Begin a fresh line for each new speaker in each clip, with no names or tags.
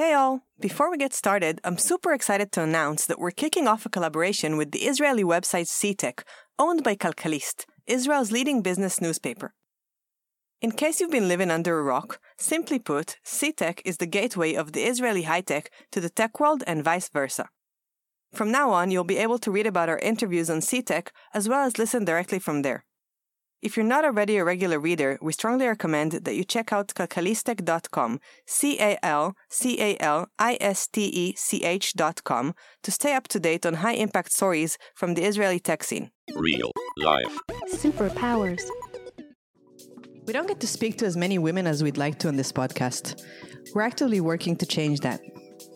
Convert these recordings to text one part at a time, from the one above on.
Hey all! Before we get started, I'm super excited to announce that we're kicking off a collaboration with the Israeli website CTech, owned by Calcalist, Israel's leading business newspaper. In case you've been living under a rock, simply put, CTech is the gateway of the Israeli high tech to the tech world and vice versa. From now on, you'll be able to read about our interviews on CTech as well as listen directly from there. If you're not already a regular reader, we strongly recommend that you check out calcalistech.com, C A L C A L I S T E C H.com, to stay up to date on high impact stories from the Israeli tech scene.
Real life.
Superpowers.
We don't get to speak to as many women as we'd like to on this podcast. We're actively working to change that.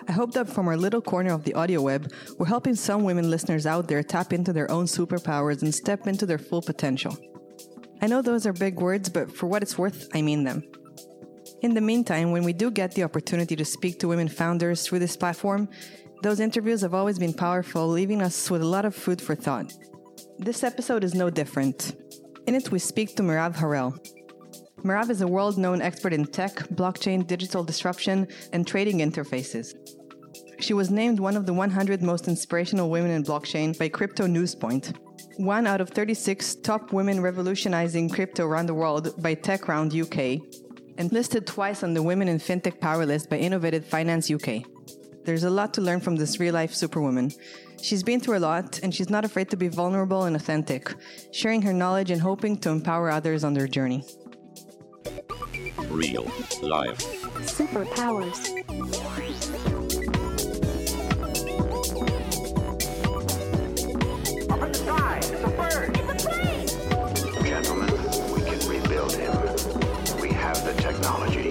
I hope that from our little corner of the audio web, we're helping some women listeners out there tap into their own superpowers and step into their full potential. I know those are big words, but for what it's worth, I mean them. In the meantime, when we do get the opportunity to speak to women founders through this platform, those interviews have always been powerful, leaving us with a lot of food for thought. This episode is no different. In it, we speak to Merav Harel. Merav is a world known expert in tech, blockchain, digital disruption, and trading interfaces. She was named one of the 100 most inspirational women in blockchain by Crypto Newspoint, one out of 36 top women revolutionizing crypto around the world by TechRound UK, and listed twice on the Women in FinTech Power list by Innovative Finance UK. There's a lot to learn from this real life superwoman. She's been through a lot, and she's not afraid to be vulnerable and authentic, sharing her knowledge and hoping to empower others on their journey.
Real life.
Superpowers.
Sky, it's a bird.
Gentlemen, we can rebuild him. We have the technology.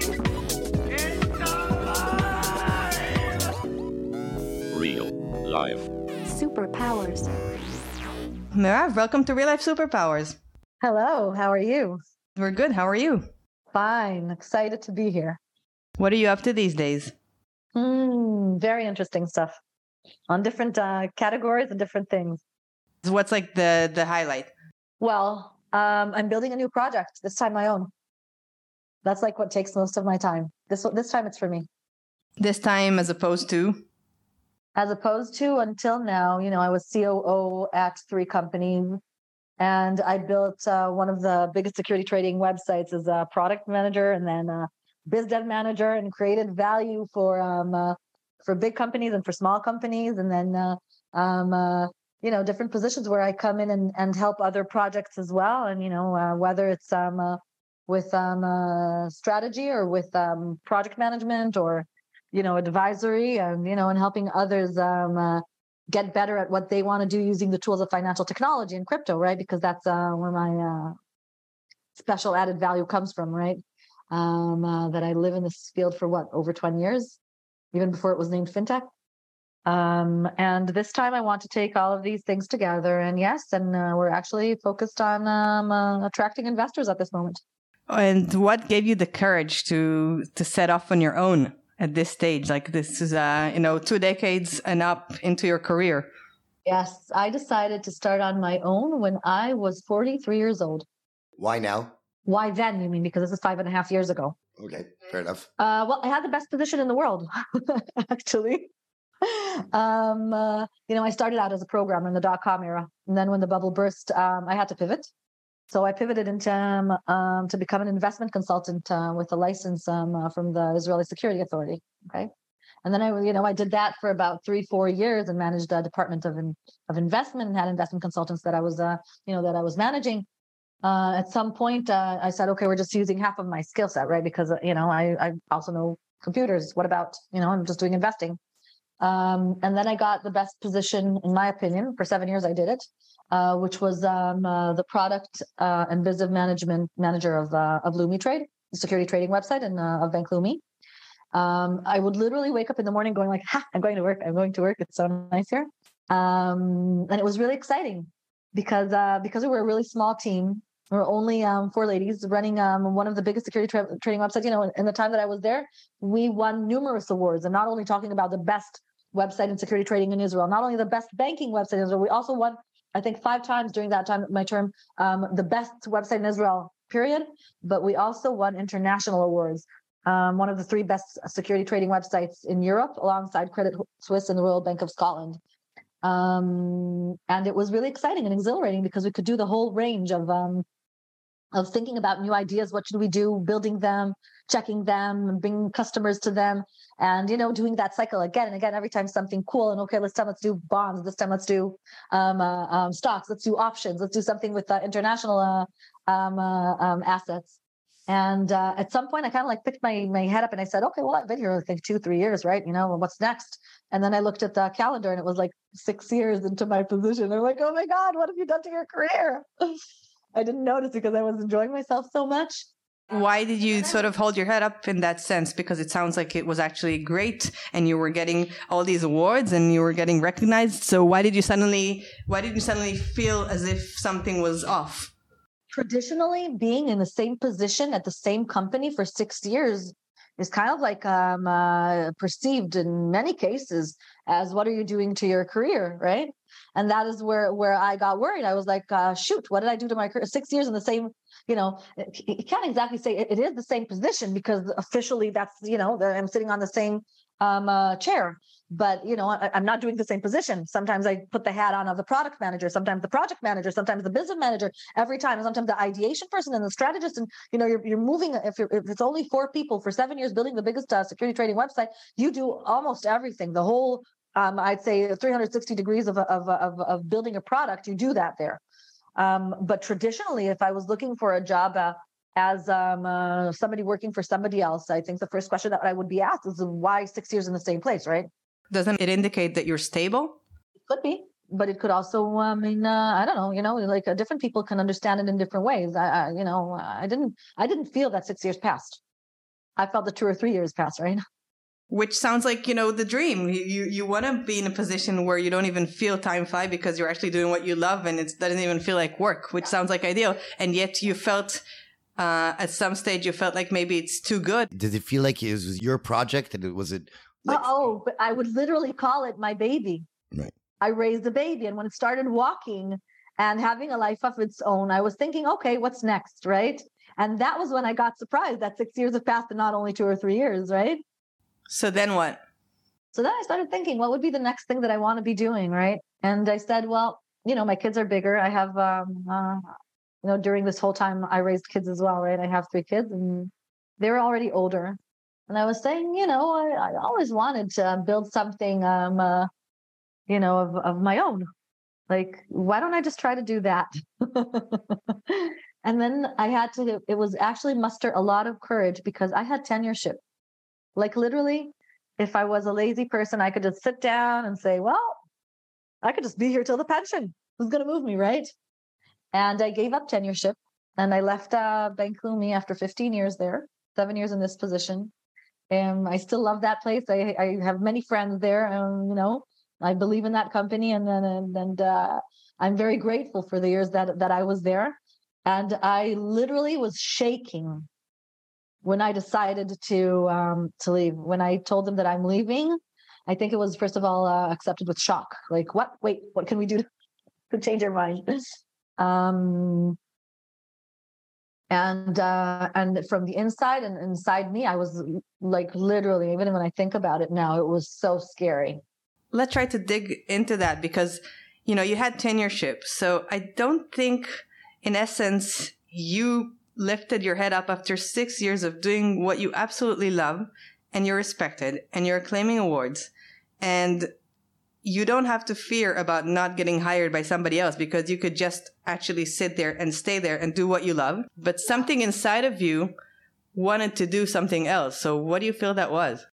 It's alive!
Real life.
Superpowers.
Merav, welcome to Real Life Superpowers.
Hello, how are you?
We're good. How are you?
Fine, excited to be here.
What are you up to these days?
Mm, very interesting stuff on different uh, categories and different things.
What's like the the highlight?
Well, um, I'm building a new project this time my own. That's like what takes most of my time. This this time it's for me,
This time, as opposed to
as opposed to until now. You know, I was COO at three companies, and I built uh, one of the biggest security trading websites as a product manager, and then a biz dev manager, and created value for um, uh, for big companies and for small companies, and then uh, um, uh, you know different positions where I come in and, and help other projects as well, and you know uh, whether it's um, uh, with um, uh, strategy or with um, project management or you know advisory, and you know and helping others um, uh, get better at what they want to do using the tools of financial technology and crypto, right? Because that's uh, where my uh, special added value comes from, right? Um, that I live in this field for what over 20 years, even before it was named fintech. Um, and this time I want to take all of these things together. And yes, and uh, we're actually focused on um, uh, attracting investors at this moment.
and what gave you the courage to to set off on your own at this stage? Like this is uh you know two decades and up into your career.
Yes, I decided to start on my own when I was 43 years old.
Why now?
Why then? You mean because this is five and a half years ago?
Okay, fair enough.
Uh, well, I had the best position in the world, actually. Um, uh, you know, I started out as a programmer in the dot com era, and then when the bubble burst, um, I had to pivot. So I pivoted into um, um, to become an investment consultant uh, with a license um, uh, from the Israeli Security Authority. Okay, and then I, you know, I did that for about three, four years and managed a department of in, of investment and had investment consultants that I was, uh, you know, that I was managing. Uh, at some point, uh, I said, okay, we're just using half of my skill set, right? Because uh, you know, I I also know computers. What about you know, I'm just doing investing. Um, and then I got the best position, in my opinion, for seven years. I did it, uh, which was um, uh, the product uh, and business management manager of uh, of Leumi Trade, the security trading website, and uh, of Bank Leumi. Um, I would literally wake up in the morning going like, "Ha! I'm going to work. I'm going to work. It's so nice here." Um, and it was really exciting because uh, because we were a really small team. We were only um, four ladies running um, one of the biggest security tra- trading websites. You know, in, in the time that I was there, we won numerous awards, and not only talking about the best website in security trading in Israel, not only the best banking website in Israel, we also won, I think, five times during that time, my term, um, the best website in Israel, period. But we also won international awards um, one of the three best security trading websites in Europe, alongside Credit Suisse and the Royal Bank of Scotland. Um, and it was really exciting and exhilarating because we could do the whole range of um, of thinking about new ideas. What should we do? Building them, checking them, bringing customers to them, and you know, doing that cycle again and again every time something cool. And okay, let's time let's do bonds. This time let's do um, uh, um, stocks. Let's do options. Let's do something with uh, international uh, um, uh, um, assets. And uh, at some point, I kind of like picked my my head up and I said, okay, well, I've been here I think two, three years, right? You know, what's next? And then I looked at the calendar and it was like six years into my position. I'm like, oh my god, what have you done to your career? I didn't notice because I was enjoying myself so much.
Why did you sort of hold your head up in that sense? Because it sounds like it was actually great and you were getting all these awards and you were getting recognized. So why did you suddenly, why did you suddenly feel as if something was off?
Traditionally, being in the same position at the same company for six years is kind of like um, uh, perceived in many cases as what are you doing to your career, right? And that is where where I got worried. I was like, uh, shoot, what did I do to my career? Six years in the same, you know, you can't exactly say it, it is the same position because officially that's you know I'm sitting on the same um, uh, chair. But you know, I, I'm not doing the same position. Sometimes I put the hat on of the product manager, sometimes the project manager, sometimes the business manager. Every time, sometimes the ideation person and the strategist. And you know, you're, you're moving. If, you're, if it's only four people for seven years building the biggest uh, security trading website, you do almost everything. The whole um, I'd say 360 degrees of, of, of, of, building a product, you do that there. Um, but traditionally, if I was looking for a job uh, as um, uh, somebody working for somebody else, I think the first question that I would be asked is why six years in the same place, right?
Doesn't it indicate that you're stable?
It could be, but it could also, I mean, uh, I don't know, you know, like uh, different people can understand it in different ways. I, I, you know, I didn't, I didn't feel that six years passed. I felt the two or three years passed, right?
Which sounds like you know the dream you you, you want to be in a position where you don't even feel time fly because you're actually doing what you love and it doesn't even feel like work which sounds like ideal and yet you felt uh, at some stage you felt like maybe it's too good
Did it feel like it was your project and it was it? Like,
oh, but I would literally call it my baby.
Right.
I raised a baby, and when it started walking and having a life of its own, I was thinking, okay, what's next, right? And that was when I got surprised that six years have passed and not only two or three years, right?
So then what
So then I started thinking, what would be the next thing that I want to be doing, right? And I said, well, you know, my kids are bigger. I have, um, uh, you know, during this whole time, I raised kids as well, right? I have three kids, and they were already older. And I was saying, you know, I, I always wanted to build something, um, uh, you know, of of my own. Like, why don't I just try to do that? and then I had to. It was actually muster a lot of courage because I had tenureship. Like literally, if I was a lazy person, I could just sit down and say, well, I could just be here till the pension. Who's going to move me, right? And I gave up tenureship and I left uh, Bank Leumi after 15 years there, seven years in this position. And I still love that place. I, I have many friends there. And, you know, I believe in that company. And then, and, and uh, I'm very grateful for the years that, that I was there. And I literally was shaking when I decided to um, to leave, when I told them that I'm leaving, I think it was first of all uh, accepted with shock. Like, what? Wait, what can we do to, change our mind? Um, and uh, and from the inside and inside me, I was like literally, even when I think about it now, it was so scary.
let's try to dig into that because you know you had tenureship so i don't think in essence you lifted your head up after six years of doing what you absolutely love and you're respected and you're claiming awards and you don't have to fear about not getting hired by somebody else because you could just actually sit there and stay there and do what you love. But something inside of you wanted to do something else. So what do you feel that was?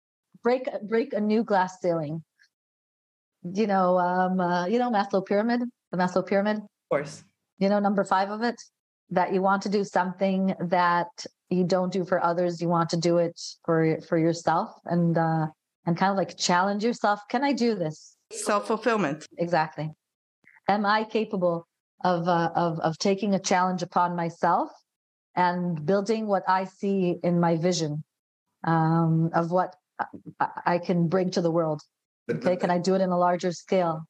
Break break a new glass ceiling. You know, um, uh, you know Maslow pyramid, the Maslow pyramid.
Of course.
You know, number five of it, that you want to do something that you don't do for others. You want to do it for for yourself and uh, and kind of like challenge yourself. Can I do this?
Self fulfillment.
Exactly. Am I capable of uh, of of taking a challenge upon myself and building what I see in my vision um, of what I- I can bring to the world? Okay, can I do it in a larger scale?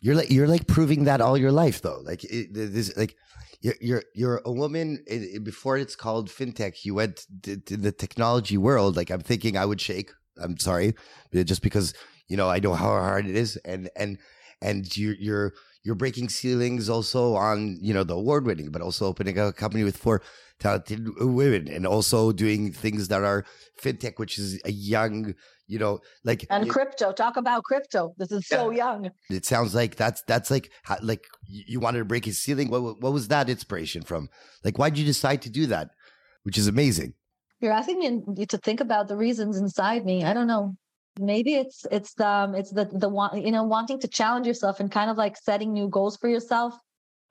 You're like you're like proving that all your life though. Like it, this like you're you're, you're a woman i- i- before it's called fintech. You went to, to the technology world. Like I'm thinking, I would shake. I'm sorry, just because you know I know how hard it is, and and and you're you're you're breaking ceilings also on you know the award winning, but also opening a company with four talented women, and also doing things that are fintech, which is a young, you know, like
And
it-
crypto, talk about crypto. This is so young.
it sounds like that's that's like like you you wanted to break his ceiling. What what was that inspiration from? Like, why did you decide to do that? Which is amazing.
You're asking me to think about the reasons inside me. I don't know. Maybe it's it's um it's the the want you know wanting to challenge yourself and kind of like setting new goals for yourself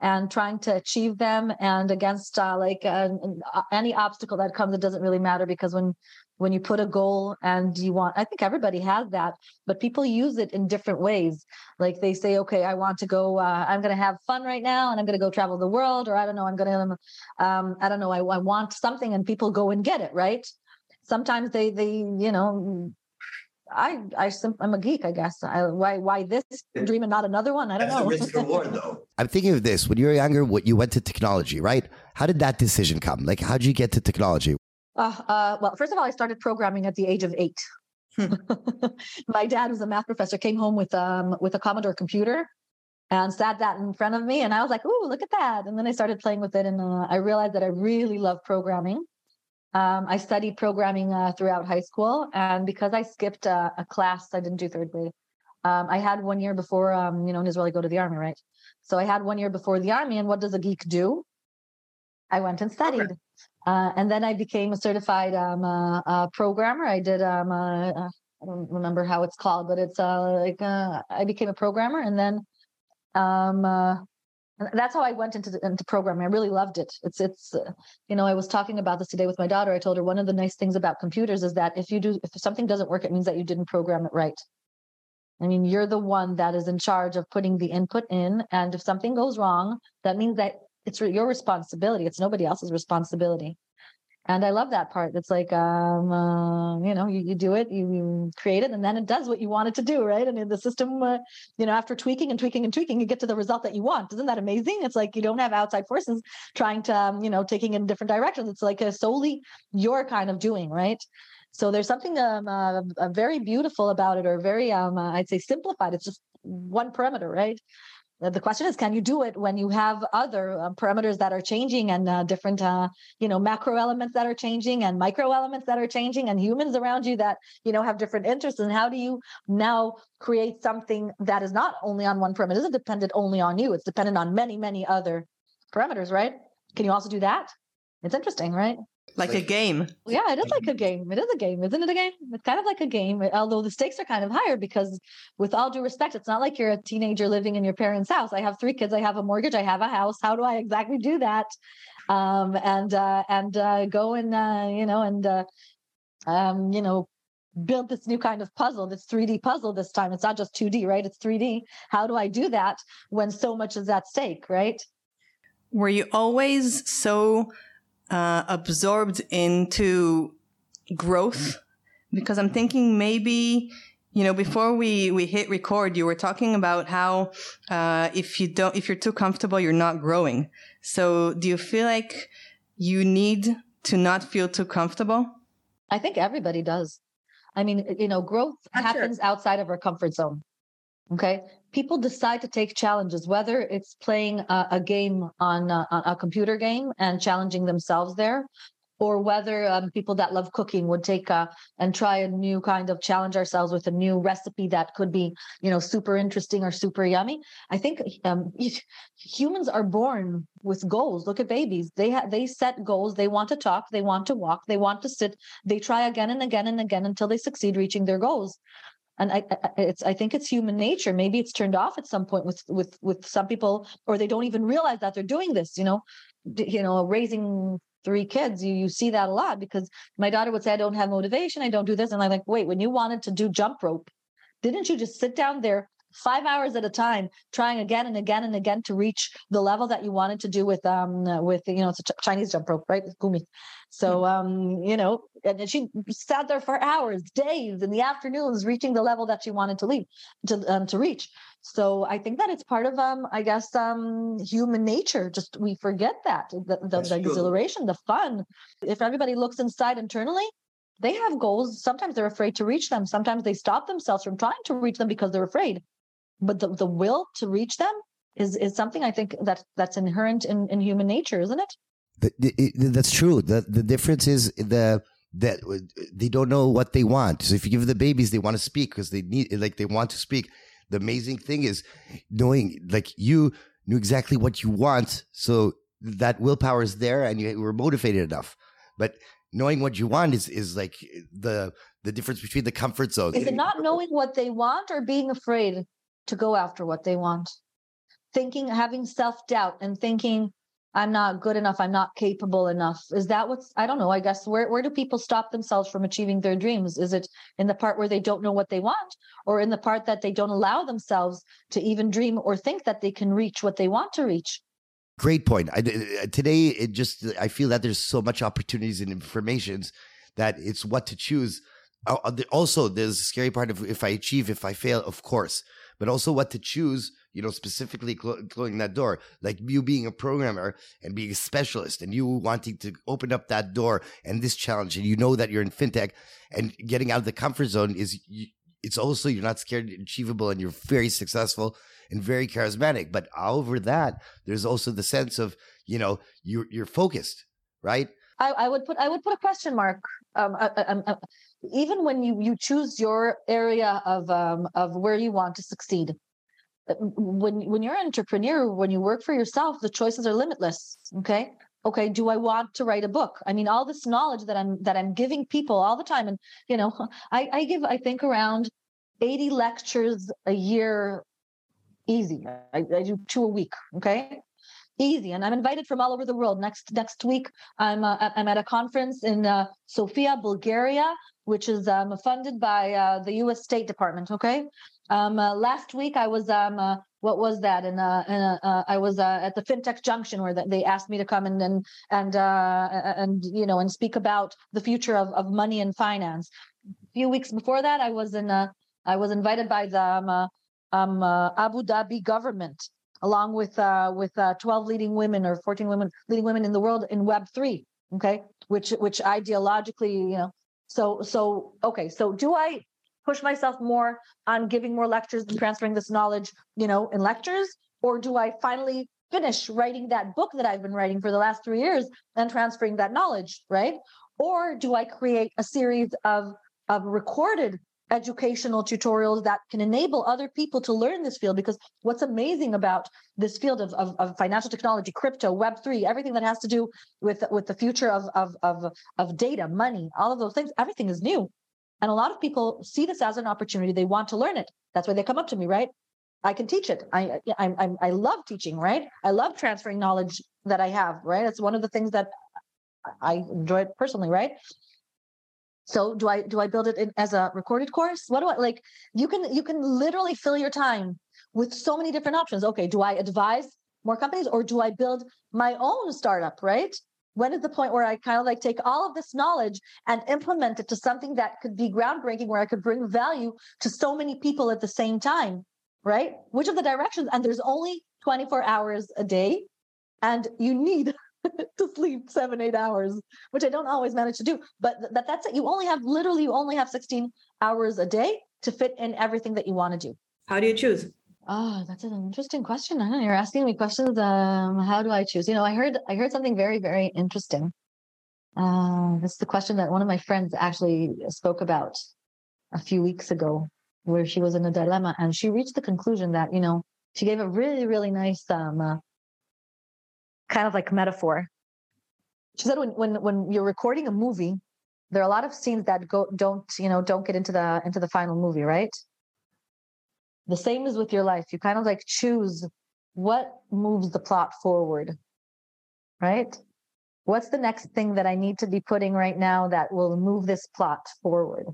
and trying to achieve them and against uh, like uh, uh, any obstacle that comes it doesn't really matter because when when you put a goal and you want i think everybody has that but people use it in different ways. Like they say okay i want to go uh, i'm going to have fun right now and i'm going to go travel the world or i don't know i'm going to um, i don't know I, I want something and people go and get it right? Sometimes they they you know i i sim- i'm a geek i guess I, why why this dream and not another one i don't know
though. I'm thinking of this. When you were younger, what you went to technology, right? How did that decision come? Like, how did you get to technology?
Uh, uh, well, first of all, I started programming at the age of eight. My dad was a math professor. Came home with um with a Commodore computer, and sat that in front of me, and I was like, "Ooh, look at that!" And then I started playing with it, and uh, I realized that I really love programming. Um, I studied programming uh, throughout high school, and because I skipped uh, a class, I didn't do third grade. Um, I had one year before, um, you know, in Israel, I go to the army, right? So I had one year before the army, and what does a geek do? I went and studied. Uh, and then I became a certified um, uh, uh, programmer. I did, um, uh, uh, I don't remember how it's called, but it's uh, like uh, I became a programmer. And then um, uh, and that's how I went into, the, into programming. I really loved it. It's, it's, uh, you know, I was talking about this today with my daughter. I told her one of the nice things about computers is that if you do, if something doesn't work, it means that you didn't program it right. I mean, you're the one that is in charge of putting the input in. And if something goes wrong, that means that it's your responsibility. It's nobody else's responsibility. And I love that part. It's like, um, uh, you know, you, you do it, you, you create it, and then it does what you want it to do, right? And in the system, uh, you know, after tweaking and tweaking and tweaking, you get to the result that you want. Isn't that amazing? It's like you don't have outside forces trying to, um, you know, taking in different directions. It's like solely your kind of doing, right? So there's something um, uh, very beautiful about it, or very, um, uh, I'd say, simplified. It's just one parameter, right? Uh, The question is, can you do it when you have other uh, parameters that are changing and uh, different, uh, you know, macro elements that are changing and micro elements that are changing and humans around you that, you know, have different interests? And how do you now create something that is not only on one parameter, isn't dependent only on you? It's dependent on many, many other parameters, right? Can you also do that? It's interesting, right?
Like a game.
Yeah, it is like a game. It is a game, isn't it? A game. It's kind of like a game, although the stakes are kind of higher because, with all due respect, it's not like you're a teenager living in your parents' house. I have three kids. I have a mortgage. I have a house. How do I exactly do that? Um, and uh, and uh, go and uh, you know and uh, um, you know build this new kind of puzzle, this 3D puzzle this time. It's not just 2D, right? It's 3D. How do I do that when so much is at stake, right?
Were you always so uh, absorbed into growth? Because I'm thinking maybe you know before we we hit record, you were talking about how uh, if you don't if you're too comfortable, you're not growing. So do you feel like you need to not feel too comfortable?
I think everybody does. I mean, you know, growth
Not sure.
happens outside of our comfort zone. Okay. People decide to take challenges, whether it's playing a, a game on a, a computer game and challenging themselves there, or whether um, people that love cooking would take uh, and try a new kind of challenge ourselves with a new recipe that could be, you know, super interesting or super yummy. I think um, humans are born with goals. Look at babies; they ha- they set goals. They want to talk. They want to walk. They want to sit. They try again and again and again until they succeed reaching their goals. And I, I- it's I think it's human nature. Maybe it's turned off at some point with with with some people, or they don't even realize that they're doing this. You know, you know, raising three kids, you you see that a lot because my daughter would say, "I don't have motivation. I don't do this," and I'm like, "Wait, when you wanted to do jump rope, didn't you just sit down there?" Five hours at a time, trying again and again and again to reach the level that you wanted to do with um with you know it's a Ch- Chinese jump rope, right? With Gumi. So um you know, and she sat there for hours, days, in the afternoons, reaching the level that she wanted to leave to um, to reach. So I think that it's part of um I guess um human nature. Just we forget that the, the, the exhilaration, the fun. If everybody looks inside internally, they have goals. Sometimes they're afraid to reach them. Sometimes they stop themselves from trying to reach them because they're afraid. But the, the will to reach them is is something I think that that's inherent in, in human nature, isn't it?
The- it- that's true. The the difference is the that they don't know what they want. So if you give the babies, they want to speak because they need like they want to speak. The amazing thing is knowing like you knew exactly what you want, so that willpower is there, and you were motivated enough. But knowing what you want is is like the the difference between the comfort zone.
Is it not knowing what they want or being afraid to go after what they want? Thinking, having self doubt and thinking, I'm not good enough, I'm not capable enough. Is that what's, I don't know, I guess, where, where do people stop themselves from achieving their dreams? Is it in the part where they don't know what they want or in the part that they don't allow themselves to even dream or think that they can reach what they want to reach?
Great point. I, uh, today, it just I feel that there's so much opportunities and informations that it's what to choose. Uh, Also, there's a scary part of if I achieve, if I fail, of course, but also what to choose. You know, specifically clo- closing that door, like you being a programmer and being a specialist, and you wanting to open up that door and this challenge, and you know that you're in fintech, and getting out of the comfort zone is, it's also you're not scared, achievable, and you're very successful and very charismatic. But over that, there's also the sense of you know you're you're focused, right?
I, I would put I would put a question mark. Um, even when you you choose your area of um, of where you want to succeed, Uh, when when you're an entrepreneur, when you work for yourself, the choices are limitless. Okay, okay. Do I want to write a book? I mean, all this knowledge that I'm that I'm giving people all the time, and you know, I, I give I think around eighty lectures a year, easy. I, I do two a week. Okay, easy and i'm invited from all over the world next next week i'm uh, i'm at a conference in uh, sofia bulgaria which is um, funded by uh, the us state department okay? Um, uh, last week i was um, uh, what was that? And uh, in uh, i was uh, at the fintech junction where they asked me to come and and and uh, and you know and speak about the future of, of money and finance. A few weeks before that i was in uh, i was invited by the um, uh, um, uh, abu dhabi government along with uh, with uh, 12 leading women or 14 women leading women in the world in web 3 okay? Which which ideologically you know so so okay so do i push myself more on giving more lectures and transferring this knowledge you know in lectures? Or do i finally finish writing that book that i've been writing for the last 3 years and transferring that knowledge right? Or do i create a series of of recorded educational tutorials that can enable other people to learn this field because what's amazing about this field of, of, of financial technology crypto web3 everything that has to do with with the future of, of of of data money all of those things everything is new. And a lot of people see this as an opportunity. They want to learn it. That's why they come up to me right? I can teach it. I i i, I love teaching right? I love transferring knowledge that i have right? It's one of the things that i enjoy personally right so do i do i build it in as a recorded course? What do i like you can you can literally fill your time with so many different options. Okay do i advise more companies or do i build my own startup right? When is the point where i kind of like take all of this knowledge and implement it to something that could be groundbreaking where i could bring value to so many people at the same time right? Which of the directions and there's only 24 hours a day and you need to sleep seven eight hours which i don't always manage to do but th- that that's it. You only have literally you only have 16 hours a day to fit in everything that you want to do.
How do you choose?
oh that's an interesting question I know you're asking me questions um how do i choose? You know i heard i heard something very very interesting. Uh this is the question that one of my friends actually spoke about a few weeks ago where she was in a dilemma and she reached the conclusion that you know she gave a really really nice um uh, kind of like metaphor. She said when when when you're recording a movie, there are a lot of scenes that go don't you know don't get into the into the final movie, right? The same is with your life. You kind of like choose what moves the plot forward, right? What's the next thing that I need to be putting right now that will move this plot forward?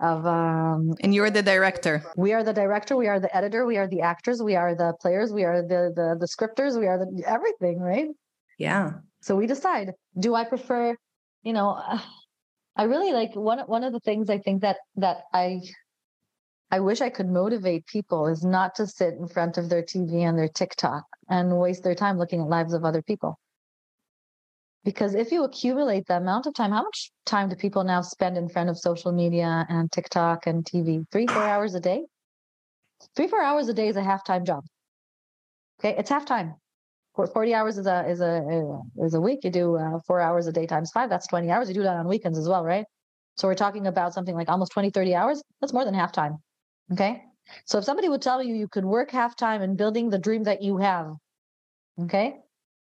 Of um,
And you're the director.
we are the director, we are the editor, we are the actors, we are the players, we are the the the scripters, we are the everything, right?
Yeah.
So we decide. Do I prefer, you know, I really like one one of the things I think that that I I wish I could motivate people is not to sit in front of their TV and their TikTok and waste their time looking at lives of other people. Because if you accumulate the amount of time, how much time do people now spend in front of social media and TikTok and TV? Three, four hours a day? Three, four hours a day is a half-time job. Okay, it's half-time. 40 hours is a is a is a week. You do uh, four hours a day times five. That's 20 hours. You do that on weekends as well, right? So we're talking about something like almost 20, 30 hours. That's more than half time. Okay. So if somebody would tell you you could work half time in building the dream that you have, okay,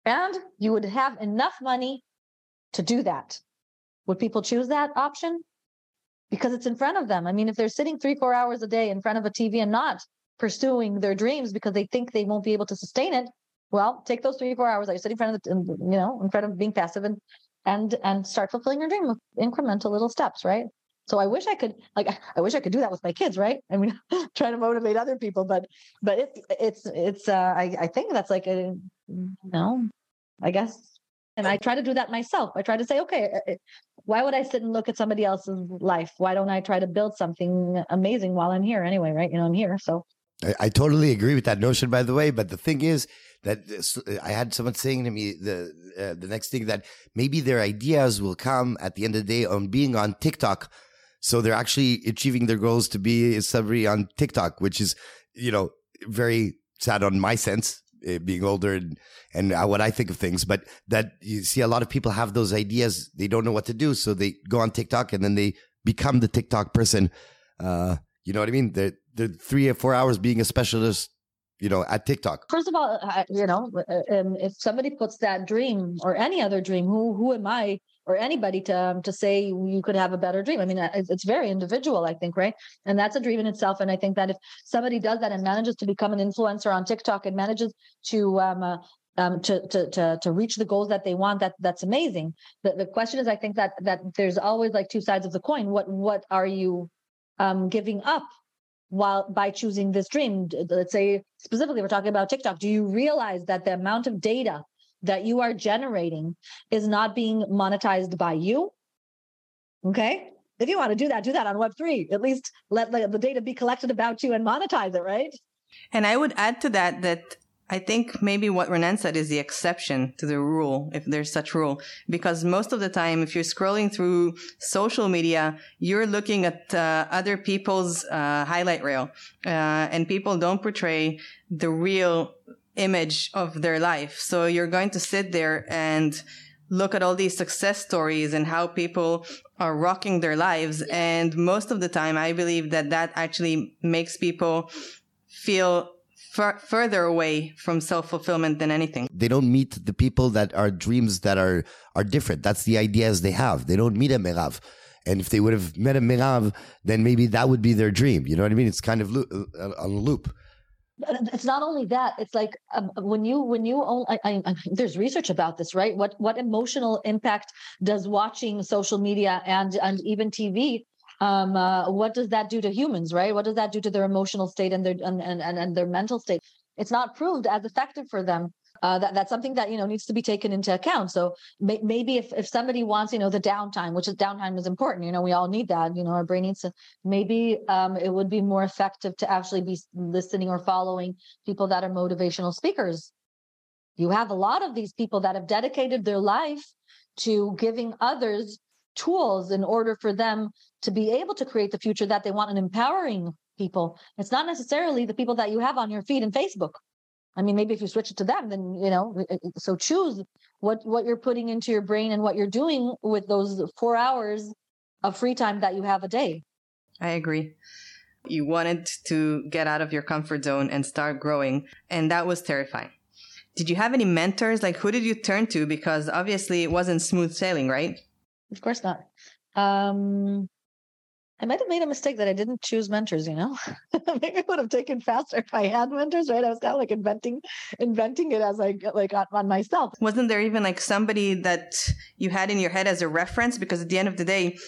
and you would have enough money to do that, would people choose that option? Because it's in front of them. I mean, if they're sitting three, four hours a day in front of a TV and not pursuing their dreams because they think they won't be able to sustain it, well, take those three, four hours that you're sitting in front of the, you know, in front of being passive and and and start fulfilling your dream with incremental little steps, right? So I wish I could like I wish I could do that with my kids, right? I mean, try to motivate other people, but but it's it's it's uh I, I think that's like a you know, I guess and I try to do that myself. I try to say, okay, uh, uh, why would I sit and look at somebody else's life? Why don't I try to build something amazing while I'm here anyway, right? You know, I'm here. So
I, I totally agree with that notion, by the way. But the thing is that this- I had someone saying to me the uh, the next thing that maybe their ideas will come at the end of the day on being on TikTok. So they're actually achieving their goals to be a celebrity on TikTok, which is you know very sad on my sense. Uh, Being older and, and uh, what I think of things, but that you see a lot of people have those ideas. They don't know what to do. So they go on TikTok and then they become the TikTok person. Uh, you know what I mean? They're, they're three or four hours being a specialist, you know, at TikTok.
first of all, you know, uh, if somebody puts that dream or any other dream, who who am I or anybody to um, to say you could have a better dream? I mean, it's, it's very individual, I think, right? And that's a dream in itself. And I think that if somebody does that and manages to become an influencer on TikTok and manages to um, uh, um, to, to to to reach the goals that they want, that that's amazing. The the question is, I think that that there's always like two sides of the coin. What what are you um, giving up while by choosing this dream let's say specifically we're talking about tiktok do you realize that the amount of data that you are generating is not being monetized by you. Okay? If you want to do that do that on web3 at least let the, the data be collected about you and monetize it right?
And I would add to that that I think maybe what Renan said is the exception to the rule, if there's such rule, because most of the time, if you're scrolling through social media, you're looking at uh, other people's uh, highlight reel, uh, and people don't portray the real image of their life. So you're going to sit there and look at all these success stories and how people are rocking their lives. And most of the time, I believe that that actually makes people feel fur- further away from self-fulfillment than anything.
They don't meet the people that are dreams that are are different. That's the ideas they have. They don't meet a Merav. And if they would have met a Merav, then maybe that would be their dream. You know what I mean? It's kind of uh, on a loop.
But it's not only that it's like um, when you when you own I, I, I- there's research about this right? What what emotional impact does watching social media and and even tv um uh, what does that do to humans right? What does that do to their emotional state and their and, and, and their mental state? It's not proved as effective for them uh, that, that's something that you know needs to be taken into account. So may, maybe if, if somebody wants you know the downtime which is downtime is important you know we all need that you know our brain needs to maybe um, it would be more effective to actually be listening or following people that are motivational speakers. You have a lot of these people that have dedicated their life to giving others tools in order for them to be able to create the future that they want and empowering people. It's not necessarily the people that you have on your feed and facebook I mean, maybe if you switch it to them, then you know. So choose what what you're putting into your brain and what you're doing with those four hours of free time that you have a day.
I agree. You wanted to get out of your comfort zone and start growing, and that was terrifying. Did you have any mentors? Like, who did you turn to? Because obviously it wasn't smooth sailing, right?
Of course not. Um, I might have made a mistake that I didn't choose mentors. You know, maybe it would have taken faster if I had mentors. Right? I was kind of like inventing, inventing it as I like on, on myself.
Wasn't there even like somebody that you had in your head as a reference? Because at the end of the day,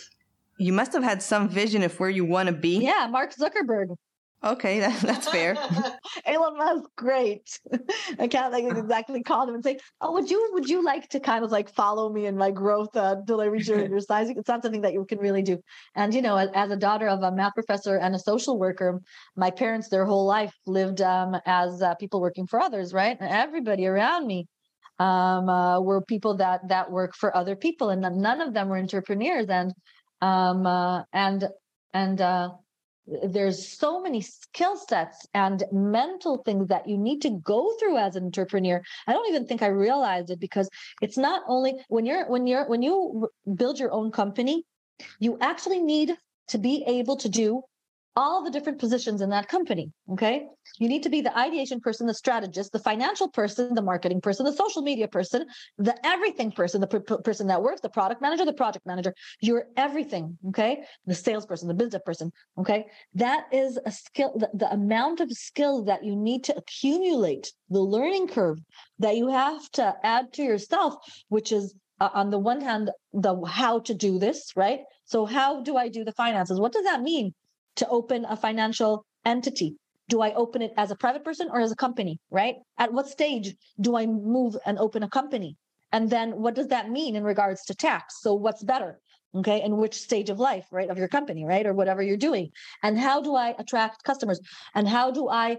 you must have had some vision of where you want to be.
Yeah, Mark Zuckerberg.
Okay, that, that's fair.
Elon Musk, great. I can't like exactly call him and say, "Oh, would you would you like to kind of like follow me in my growth uh, until I reach your, your size?" It's not something that you can really do. And you know, as, as a daughter of a math professor and a social worker, my parents their whole life lived um, as uh, people working for others, right? And everybody around me um, uh, were people that that work for other people, and none of them were entrepreneurs. And um, uh, and and uh, there's so many skill sets and mental things that you need to go through as an entrepreneur. I don't even think i realized it because it's not only when you're when you're when you build your own company you actually need to be able to do all the different positions in that company. Okay. You need to be the ideation person, the strategist, the financial person, the marketing person, the social media person, the everything person, the p- person that works, the product manager, the project manager. You're everything. Okay. The salesperson, the business person. Okay. That is a skill, the, the amount of skill that you need to accumulate, the learning curve that you have to add to yourself, which is uh, on the one hand, the how to do this, right? So, how do I do the finances? What does that mean? To open a financial entity? Do I open it as a private person or as a company, right? At what stage do I move and open a company? And then what does that mean in regards to tax? So what's better? Okay. And which stage of life, right? Of your company, right? Or whatever you're doing. And how do I attract customers? And how do I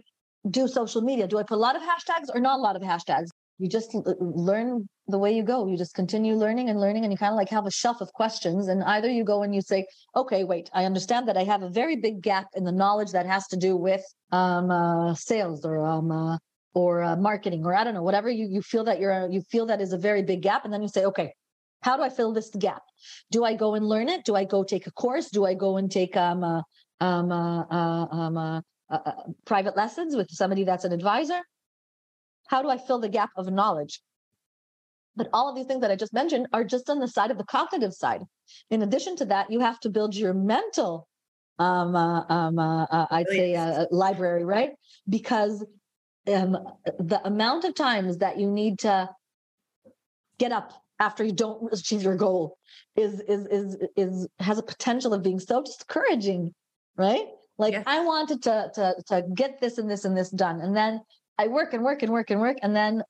do social media? Do I put a lot of hashtags or not a lot of hashtags? You just learn the way you go. You just continue learning and learning, and you kind of like have a shelf of questions. And either you go and you say, okay, wait, I understand that I have a very big gap in the knowledge that has to do with um, uh, sales or um, uh, or uh, marketing or I don't know, whatever you you feel that you're you feel that is a very big gap, and then you say, okay, how do I fill this gap? Do I go and learn it? Do I go take a course? Do I go and take um, uh, um, uh, uh, um, uh, uh, uh, private lessons with somebody that's an advisor? How do I fill the gap of knowledge? But all of these things that I just mentioned are just on the side of the cognitive side. In addition to that, you have to build your mental, um, uh, um, uh, uh, I'd say, uh, library, right? Because um, the amount of times that you need to get up after you don't achieve your goal is is is is has a potential of being so discouraging, right? Like
Yes.
I wanted to to to get this and this and this done, and then I work and work and work and work, and then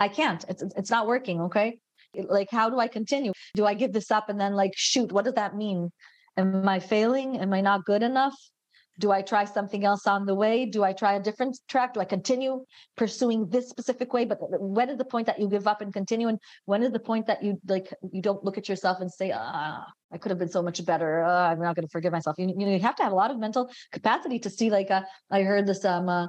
I can't. It's it's not working. Okay. Like, how do I continue? Do I give this up and then like shoot? What does that mean? Am I failing? Am I not good enough? Do I try something else on the way? Do I try a different track? Do I continue pursuing this specific way? But when is the point that you give up and continue? And when is the point that you like you don't look at yourself and say, ah, I could have been so much better. Uh, I'm not going to forgive myself. You, you know, you have to have a lot of mental capacity to see. Like, uh, I heard this um uh,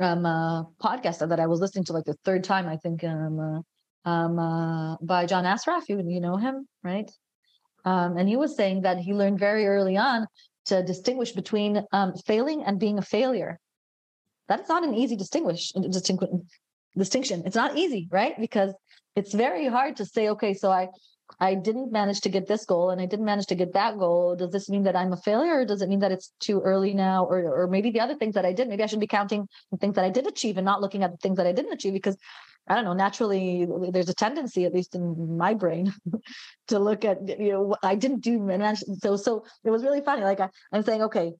um uh, podcast that I was listening to like the third time. I think um uh, um uh, by John Assaraf. You you know him, right? Um, and he was saying that he learned very early on to distinguish between um, failing and being a failure. That's not an easy distinguish distinction. It's not easy, right? Because it's very hard to say, okay, so I I didn't manage to get this goal and I didn't manage to get that goal. Does this mean that I'm a failure or does it mean that it's too early now? Or or maybe the other things that I did, maybe I should be counting the things that I did achieve and not looking at the things that I didn't achieve because I don't know, naturally there's a tendency, at least in my brain, to look at you know I didn't do manage so so it was really funny. Like I, I'm saying, okay,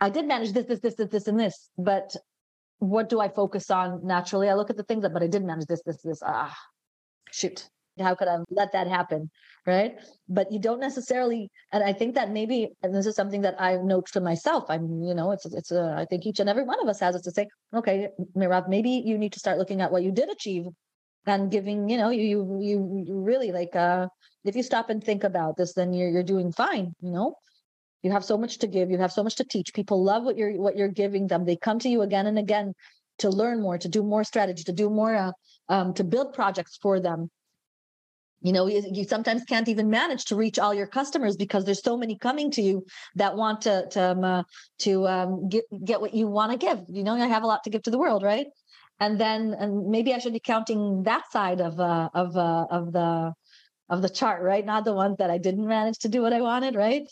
I did manage this, this, this, this, this, and this, but what do I focus on naturally? I look at the things that, but I did manage this, this, this. Ah, shoot. How could I let that happen? Right. But you don't necessarily, and I think that maybe, and this is something that I note to myself. I'm, you know, it's, it's, a, I think each and every one of us has is to say, okay, Merav, maybe you need to start looking at what you did achieve and giving, you know, you, you, you, you really like, uh, if you stop and think about this, then you're, you're doing fine, you know? You have so much to give. You have so much to teach. People love what you're what you're giving them. They come to you again and again to learn more, to do more strategy, to do more, uh, um, to build projects for them. You know, you, you sometimes can't even manage to reach all your customers because there's so many coming to you that want to to um, uh, to um, get get what you want to give. You know, I have a lot to give to the world, right? And then, and maybe I should be counting that side of uh, of uh, of the of the chart, right? Not the ones that I didn't manage to do what I wanted, right?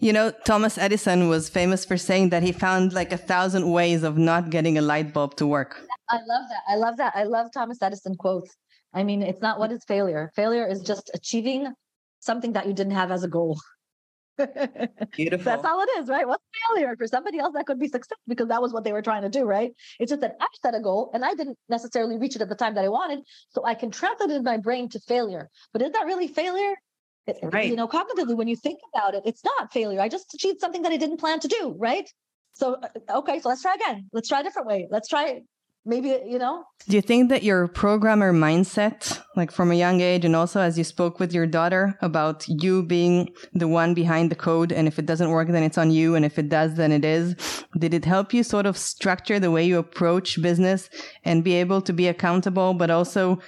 You know, Thomas Edison was famous for saying that he found like a thousand ways of not getting a light bulb to work.
I love that. I love that. I love Thomas Edison quotes. I mean, it's not what is failure. Failure is just achieving something that you didn't have as a goal.
Beautiful.
That's all it is, right? What's failure? For somebody else, that could be success because that was what they were trying to do, right? It's just that I set a goal and I didn't necessarily reach it at the time that I wanted. So I can translate it in my brain to failure. But is that really failure? It-
Right.
You know, cognitively, when you think about it, it's not failure. I just achieved something that I didn't plan to do, right? So, uh, okay, so let's try again. Let's try a different way. Let's try maybe, you know,
Do you think that your programmer mindset, like from a young age, and also as you spoke with your daughter about you being the one behind the code, and if it doesn't work, then it's on you, and if it does, then it is. Did it help you sort of structure the way you approach business and be able to be accountable, but also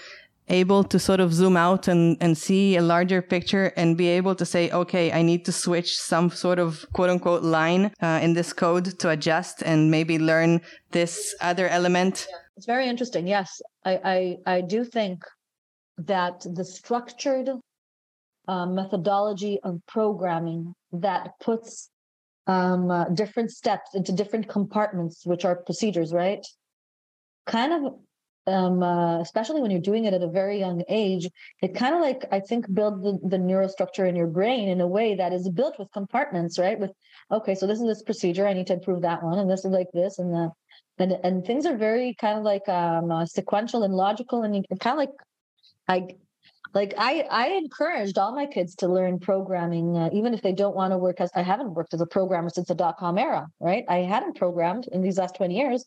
able to sort of zoom out and, and see a larger picture and be able to say, okay, I need to switch some sort of quote unquote line uh, in this code to adjust and maybe learn this other element?
It's very interesting. Yes, I I, I do think that the structured uh, methodology of programming that puts um, uh, different steps into different compartments, which are procedures, right? Kind of, um, uh, especially when you're doing it at a very young age, it kind of like I think build the, the neurostructure in your brain in a way that is built with compartments, right? With okay, so this is this procedure, I need to improve that one, and this is like this, and that and and things are very kind of like um uh, sequential and logical and kind of like i like i i encouraged all my kids to learn programming uh, even if they don't want to work as i haven't worked as a programmer since the dot com era right i hadn't programmed in these last 20 years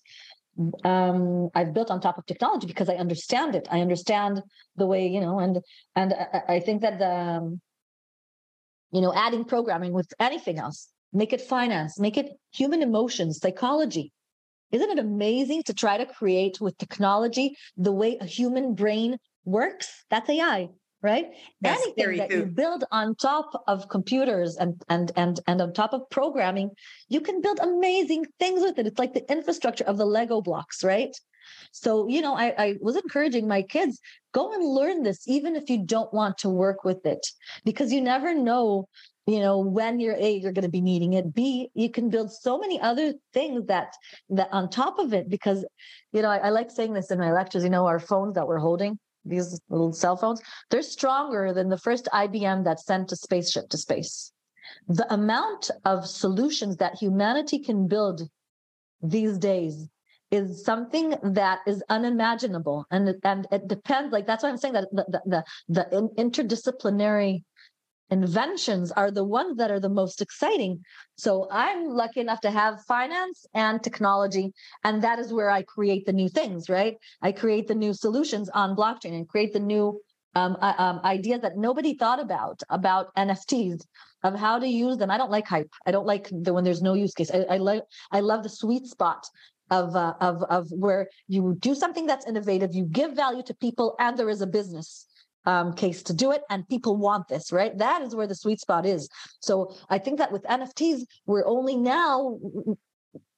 um i've built on top of technology because i understand it. I understand the way you know and and i, I think that the um, you know adding programming with anything else make it finance make it human emotions psychology. Isn't it amazing to try to create with technology the way a human brain works? That's AI, right? Anything that you build on top of computers and and and and on top of programming, you can build amazing things with it. It's like the infrastructure of the Lego blocks, right? So, you know, I, I was encouraging my kids go and learn this, even if you don't want to work with it, because you never know you know when you're a you're going to be needing it b you can build so many other things that that on top of it because you know I, I like saying this in my lectures you know our phones that we're holding these little cell phones they're stronger than the first ibm that sent a spaceship to space. The amount of solutions that humanity can build these days is something that is unimaginable. And and it depends like that's why i'm saying that the the, the, the interdisciplinary inventions are the ones that are the most exciting. So I'm lucky enough to have finance and technology, and that is where I create the new things, right? I create the new solutions on blockchain and create the new um, uh, um, ideas that nobody thought about about NFTs of how to use them. I don't like hype. I don't like the when there's no use case. I, I like I love the sweet spot of uh, of of where you do something that's innovative, you give value to people, and there is a business um, case to do it, and people want this, right? That is where the sweet spot is. So I think that with NFTs, we're only now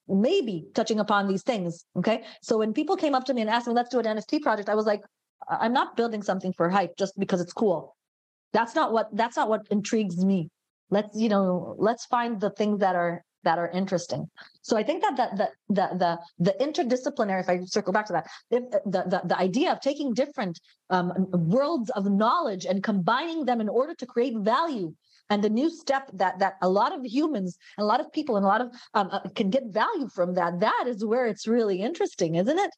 maybe touching upon these things. Okay. So when people came up to me and asked me, let's do an NFT project, I was like, I'm not building something for hype just because it's cool. That's not what that's not what intrigues me. Let's, you know, let's find the things that are that are interesting. So I think that that the the the, the interdisciplinary, if I circle back to that, if, the, the the idea of taking different um, worlds of knowledge and combining them in order to create value and the new step that that a lot of humans and a lot of people and a lot of um, uh, can get value from that that is where it's really interesting isn't it?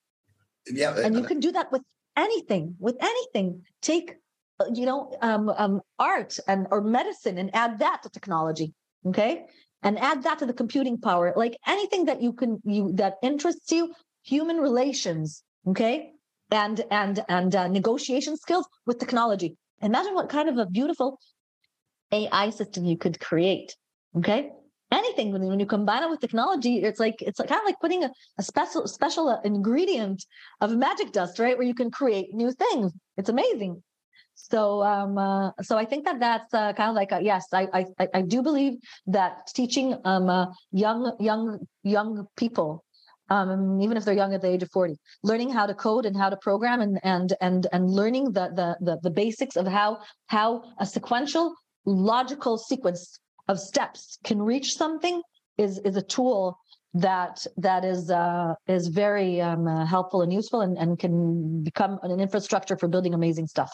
Yeah,
and you can do that with anything with anything. Take uh, you know um, um, art and or medicine and add that to technology okay and add that to the computing power. Like anything that you can you that interests you human relations okay? And and and uh, negotiation skills with technology. Imagine what kind of a beautiful ai system you could create okay? Anything when, you combine it with technology it's like it's kind of like putting a, a special special uh, ingredient of magic dust right? Where you can create new things. It's amazing so um uh, so i think that that's uh, kind of like a, yes I, I I- do believe that teaching um uh, young young young people um, even if they're young at the age of 40 learning how to code and how to program and and and and learning the the the, the basics of how how a sequential logical sequence of steps can reach something is is a tool that that is uh, is very um, uh, helpful and useful and, and can become an infrastructure for building amazing stuff.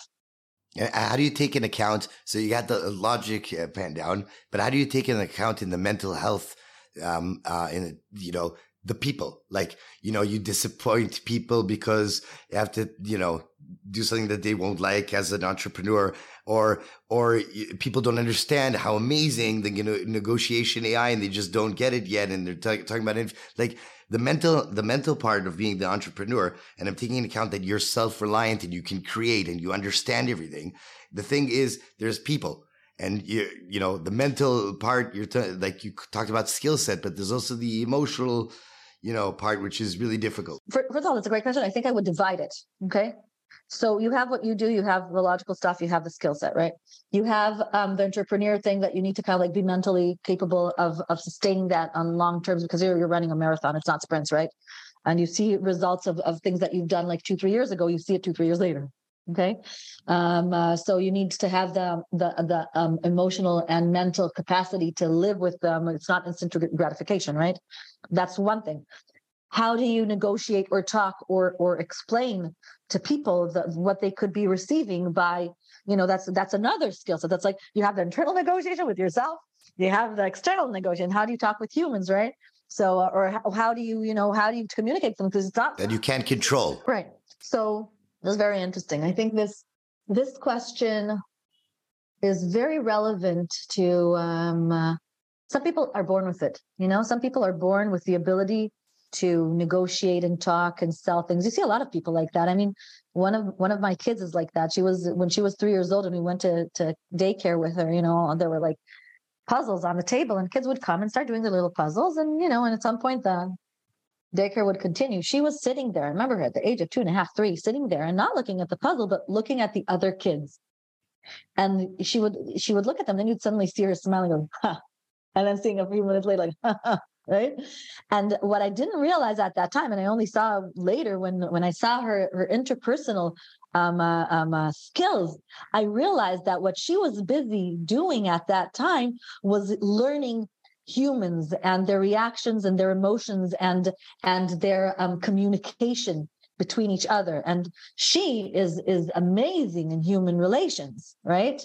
And How do you take into account? So you got the logic uh, pan down, but how do you take into account in the mental health, um, uh, in you know the people? Like you know you disappoint people because you have to you know do something that they won't like as an entrepreneur, or or people don't understand how amazing the you know, negotiation AI and they just don't get it yet, and they're ta- talking about it like the mental the mental part of being the entrepreneur and i'm taking into account that you're self-reliant and you can create and you understand everything the thing is there's people and you you know the mental part you're t- like you talked about skill set but there's also the emotional you know part which is really difficult
First of all, it's a great question. I think I would divide it. Okay. So you have what you do, you have the logical stuff, you have the skill set, right? You have um, the entrepreneur thing that you need to kind of like be mentally capable of of sustaining that on long terms because you're, you're running a marathon, it's not sprints, right? And you see results of, of things that you've done like two, three years ago, you see it two, three years later. Okay. Um, uh, so you need to have the the the um, emotional and mental capacity to live with them. It's not instant gratification, right? That's one thing how do you negotiate or talk or or explain to people the, what they could be receiving by you know that's that's another skill so that's like you have the internal negotiation with yourself you have the external negotiation how do you talk with humans right so uh, or how, how do you you know how do you communicate them because it's not
that you can't control
Right. So that's very interesting. I think this this question is very relevant to um, uh, some people are born with it. You know, some people are born with the ability to negotiate and talk and sell things. You see a lot of people like that. I mean, one of one of my kids is like that. She was when she was three years old, and we went to to daycare with her. You know, there were like puzzles on the table, and kids would come and start doing their little puzzles, and you know, and at some point the daycare would continue. She was sitting there. I remember her at the age of two and a half, three, sitting there and not looking at the puzzle, but looking at the other kids. And she would she would look at them, then you'd suddenly see her smiling, going, huh. and then seeing a few minutes later, like, ha, right? And what I didn't realize at that time, and I only saw later when when I saw her her interpersonal um, uh, um, uh, skills, I realized that what she was busy doing at that time was learning humans and their reactions and their emotions and and their um, communication between each other and she is is amazing in human relations right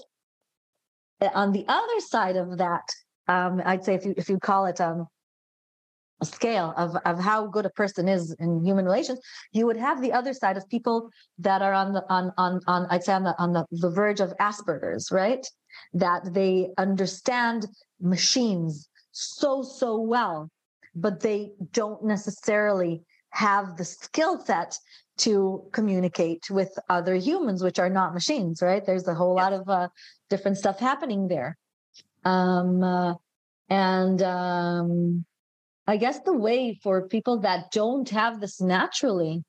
Uh, on the other side of that um, i'd say if you if you call it um, scale of of how good a person is in human relations you would have the other side of people that are on the on on on i'd say on the on the, the verge of asperger's right? That they understand machines so so well but they don't necessarily have the skill set to communicate with other humans which are not machines right? There's a whole lot of uh, different stuff happening there. Um uh, and um i guess the way for people that don't have this naturally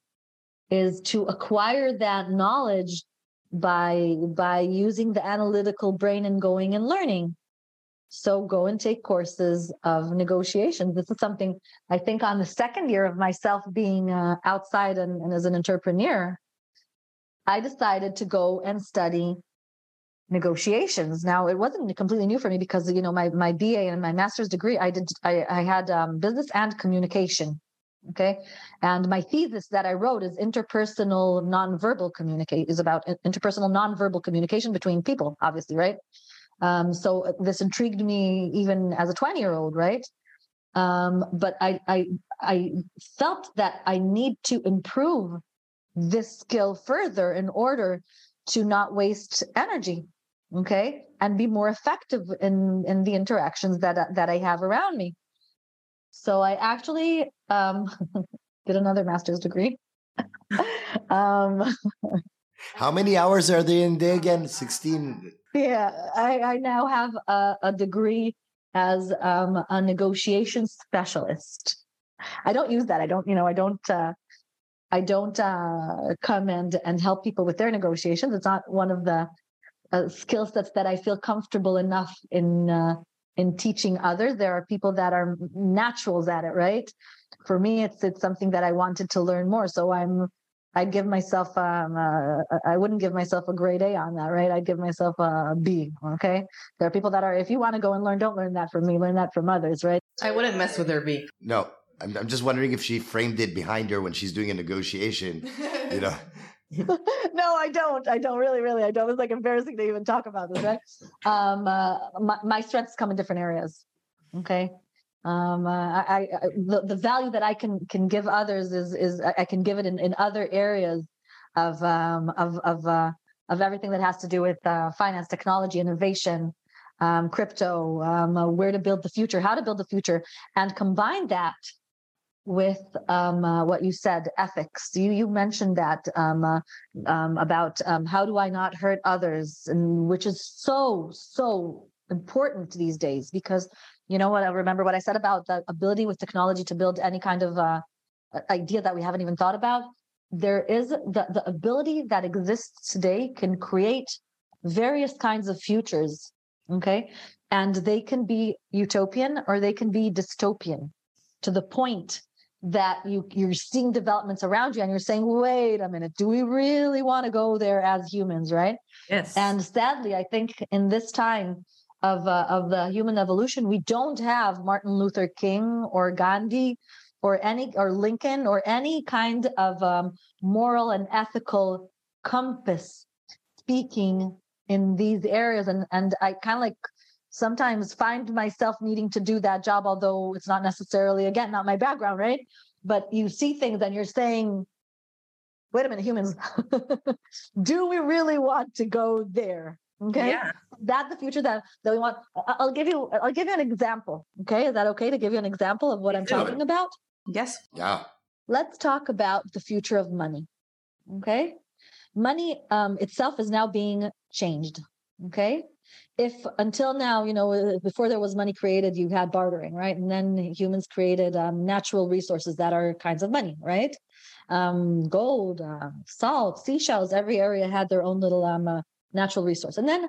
is to acquire that knowledge by by using the analytical brain and going and learning so go and take courses of negotiations. This is something I think on the second year of myself being uh, outside and, and as an entrepreneur, I decided to go and study negotiations. Now it wasn't completely new for me because you know my my BA and my master's degree I did I, I had um, business and communication. Okay, and my thesis that I wrote is interpersonal nonverbal communicate is about interpersonal nonverbal communication between people. Obviously, right? Um, so this intrigued me even as a 20 year old, right? Um, but I, I, I felt that I need to improve this skill further in order to not waste energy, okay, and be more effective in in the interactions that that I have around me. So I actually um, did another master's degree. um,
how many hours are they in day again 16
yeah, I, I now have a, a degree as um, a negotiation specialist. I don't use that. I don't, you know, I don't, uh, I don't uh, come and and help people with their negotiations. It's not one of the uh, skill sets that I feel comfortable enough in uh, in teaching others. There are people that are naturals at it, right? For me, it's it's something that I wanted to learn more. So I'm I'd give myself um uh, I wouldn't give myself a grade A on that, right? I'd give myself a B. Okay. There are people that are if you want to go and learn, don't learn that from me, learn that from others, right?
I wouldn't mess with her B.
no I'm, I'm just wondering if she framed it behind her when she's doing a negotiation you know
no, I don't. I don't really, really. I don't. It's like embarrassing to even talk about this, right? Um, uh, my, my strengths come in different areas. Okay. Um, uh, I, I, the, the value that I can can give others is is I I can give it in, in other areas of um of of uh, of everything that has to do with uh, finance, technology, innovation, um, crypto, um, uh, where to build the future, how to build the future, and combine that with um, uh, what you said, ethics. You you mentioned that um, uh, um, about um, how do I not hurt others, and which is so so important these days because you know what I remember what I said about the ability with technology to build any kind of uh, idea that we haven't even thought about. There is the the ability that exists today can create various kinds of futures. Okay, and they can be utopian or they can be dystopian to the point that you you're seeing developments around you and you're saying wait a minute do we really want to go there as humans right
Yes.
and sadly i think in this time of uh, of the human evolution we don't have martin luther king or gandhi or any or lincoln or any kind of um, moral and ethical compass speaking in these areas and and i kind of like sometimes find myself needing to do that job although it's not necessarily again not my background right but you see things and you're saying wait a minute humans do we really want to go there okay
Yeah.
that the future that that we want I- i'll give you i'll give you an example okay is that okay to give you an example of what i'm
Do it.
talking about
Yes.
Yeah.
let's talk about the future of money okay money um, itself is now being changed okay if until now you know uh, before there was money created you had bartering right? And then humans created um, natural resources that are kinds of money right? Um, gold uh, salt seashells every area had their own little um, uh, natural resource. And then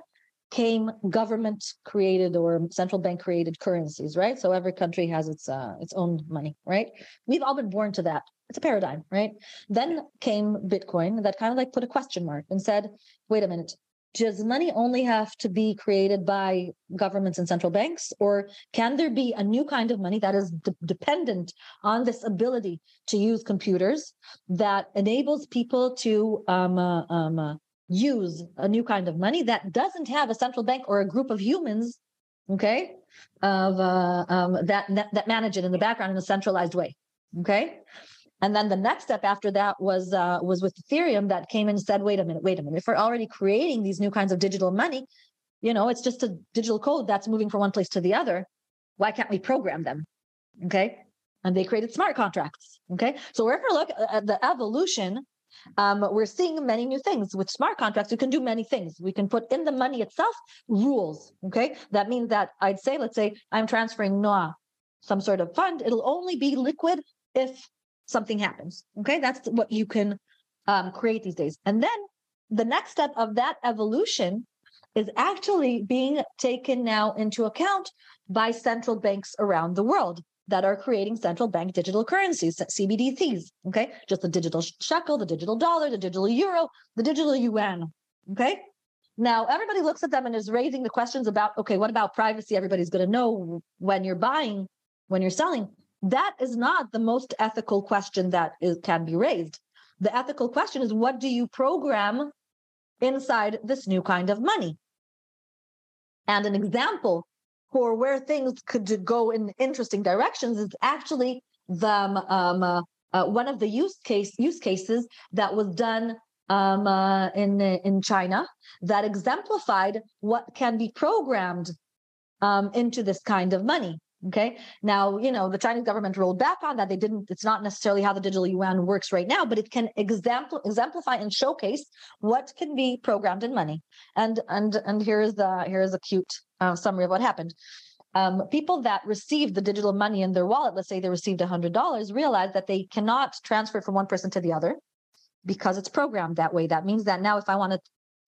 came government created or central bank created currencies right? So every country has its uh, its own money right? We've all been born to that. It's a paradigm right? Then came bitcoin that kind of like put a question mark and said wait a minute does money only have to be created by governments and central banks or can there be a new kind of money that is de- dependent on this ability to use computers that enables people to um, uh, um, uh, use a new kind of money that doesn't have a central bank or a group of humans okay of uh, um, that, that that manage it in the background in a centralized way okay and then the next step after that was uh, was with Ethereum that came and said, wait a minute, wait a minute. If we're already creating these new kinds of digital money, you know, it's just a digital code that's moving from one place to the other. Why can't we program them? Okay. And they created smart contracts. Okay. So wherever we look at the evolution, um, we're seeing many new things with smart contracts. We can do many things. We can put in the money itself rules. Okay. That means that I'd say, let's say I'm transferring Noah some sort of fund. It'll only be liquid if something happens. Okay, that's what you can um, create these days. And then the next step of that evolution is actually being taken now into account by central banks around the world that are creating central bank digital currencies, CBDCs. Okay, just the digital shekel, the digital dollar, the digital euro, the digital yuan. Okay. Now everybody looks at them and is raising the questions about okay, what about privacy? Everybody's going to know when you're buying, when you're selling that is not the most ethical question that is, can be raised. The ethical question is what do you program inside this new kind of money? And an example for where things could go in interesting directions is actually the um, um, uh, uh, one of the use case use cases that was done um, uh, in in China that exemplified what can be programmed um, into this kind of money. Okay. Now, you know, the Chinese government rolled back on that. They didn't, it's not necessarily how the digital yuan works right now, but it can exemplify and showcase what can be programmed in money. And and and here is the here is a cute uh, summary of what happened. Um, people that received the digital money in their wallet, let's say they received $100, realized that they cannot transfer it from one person to the other because it's programmed that way. That means that now if I want to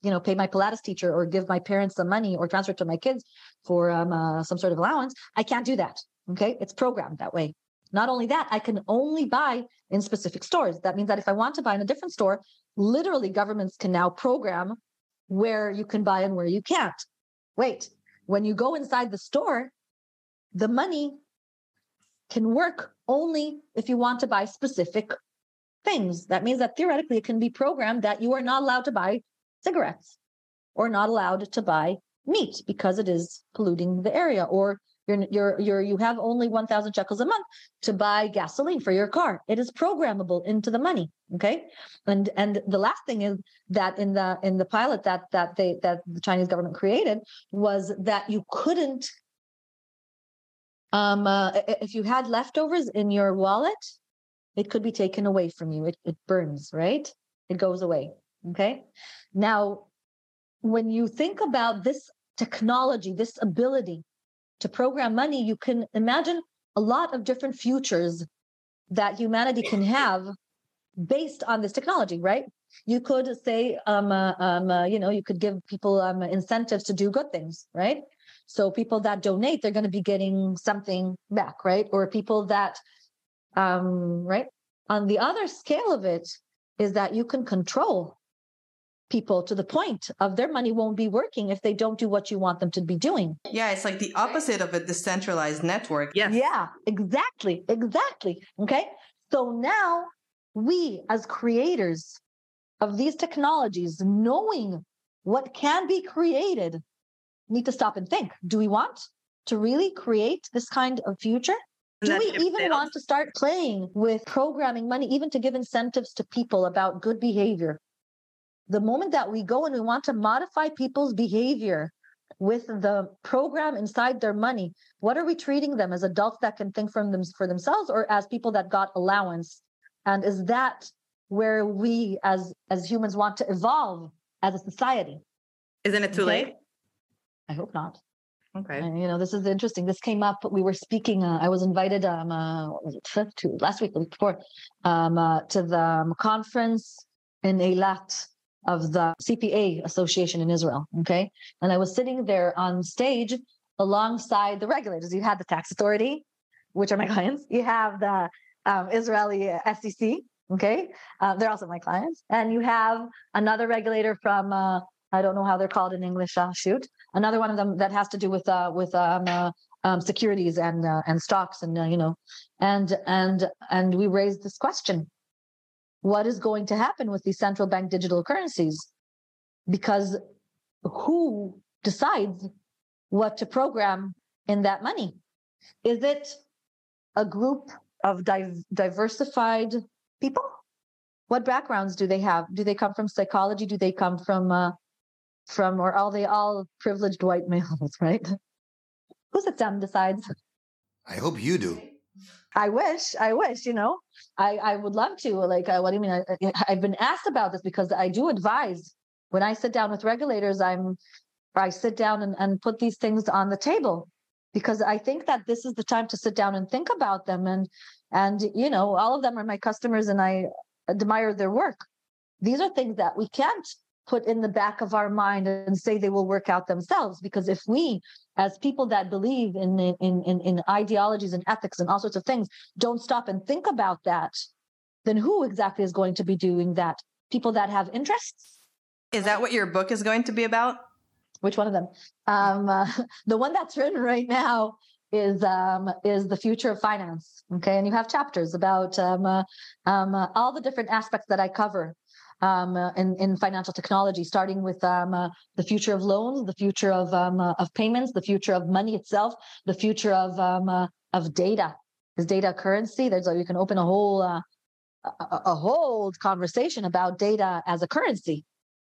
you know, pay my Pilates teacher or give my parents some money or transfer to my kids for um, uh, some sort of allowance. I can't do that. Okay. It's programmed that way. Not only that, I can only buy in specific stores. That means that if I want to buy in a different store, literally governments can now program where you can buy and where you can't. Wait, when you go inside the store, the money can work only if you want to buy specific things. That means that theoretically it can be programmed that you are not allowed to buy cigarettes or not allowed to buy meat because it is polluting the area or you're you're you're you have only 1000 shekels a month to buy gasoline for your car. It is programmable into the money okay? And and the last thing is that in the in the pilot that that they that the chinese government created was that you couldn't um uh, if you had leftovers in your wallet it could be taken away from you. It, it burns right? It goes away okay now when you think about this technology this ability to program money, you can imagine a lot of different futures that humanity can have based on this technology, right? You could say, um, uh, um, uh, you know, you could give people um, incentives to do good things, right? So people that donate, they're going to be getting something back, right? Or people that, um, right? On the other scale of it is that you can control people to the point of their money won't be working if they don't do what you want them to be doing.
Yeah, it's like the opposite of a decentralized network. Yes.
Yeah, exactly. Exactly. Okay. So now we, as creators of these technologies, knowing what can be created, need to stop and think do we want to really create this kind of future? Do we even
sailed.
want to start playing with programming money, even to give incentives to people about good behavior? The moment that we go and we want to modify people's behavior with the program inside their money, what are we treating them as adults that can think from them for themselves or as people that got allowance? And is that where we as as humans want to evolve as a society?
Isn't it too
Okay?
late?
I hope not.
Okay.
And, you know, this is interesting. This came up. We were speaking. Uh, I was invited. Um, uh, what was it fifth to last week, the week before, um, uh, to the um, conference in Eilat of the CPA Association in Israel. Okay, and I was sitting there on stage alongside the regulators. You had the tax authority, which are my clients. You have the um, Israeli SEC. Okay, uh, they're also my clients, and you have another regulator from. Uh, I don't know how they're called in English. Uh, shoot, another one of them that has to do with uh, with um, uh, um, securities and uh, and stocks and uh, you know, and and and we raised this question: What is going to happen with these central bank digital currencies? Because who decides what to program in that money? Is it a group of div- diversified people? What backgrounds do they have? Do they come from psychology? Do they come from uh, from, or are they all privileged white males? Right? who's down and decides?
I hope you do.
I wish, I wish, you know, I, I would love to. Like, uh, what do you mean? I, I've been asked about this because I do advise when I sit down with regulators. I'm, I sit down and, and put these things on the table because I think that this is the time to sit down and think about them. And, and you know, all of them are my customers, and I admire their work. These are things that we can't put in the back of our mind and say they will work out themselves because if we as people that believe in in in, in ideologies and ethics and all sorts of things don't stop and think about that then who exactly is going to be doing that? People that have interests?
Is that what your book is going to be about?
which one of them? Um uh, the one that's written right now is um is the future of finance okay? And you have chapters about um, uh, um uh, all the different aspects that i cover um uh, in in financial technology starting with um uh, the future of loans the future of um uh, of payments the future of money itself the future of um uh, of data is data currency there's you can open a whole uh, a, a whole conversation about data as a currency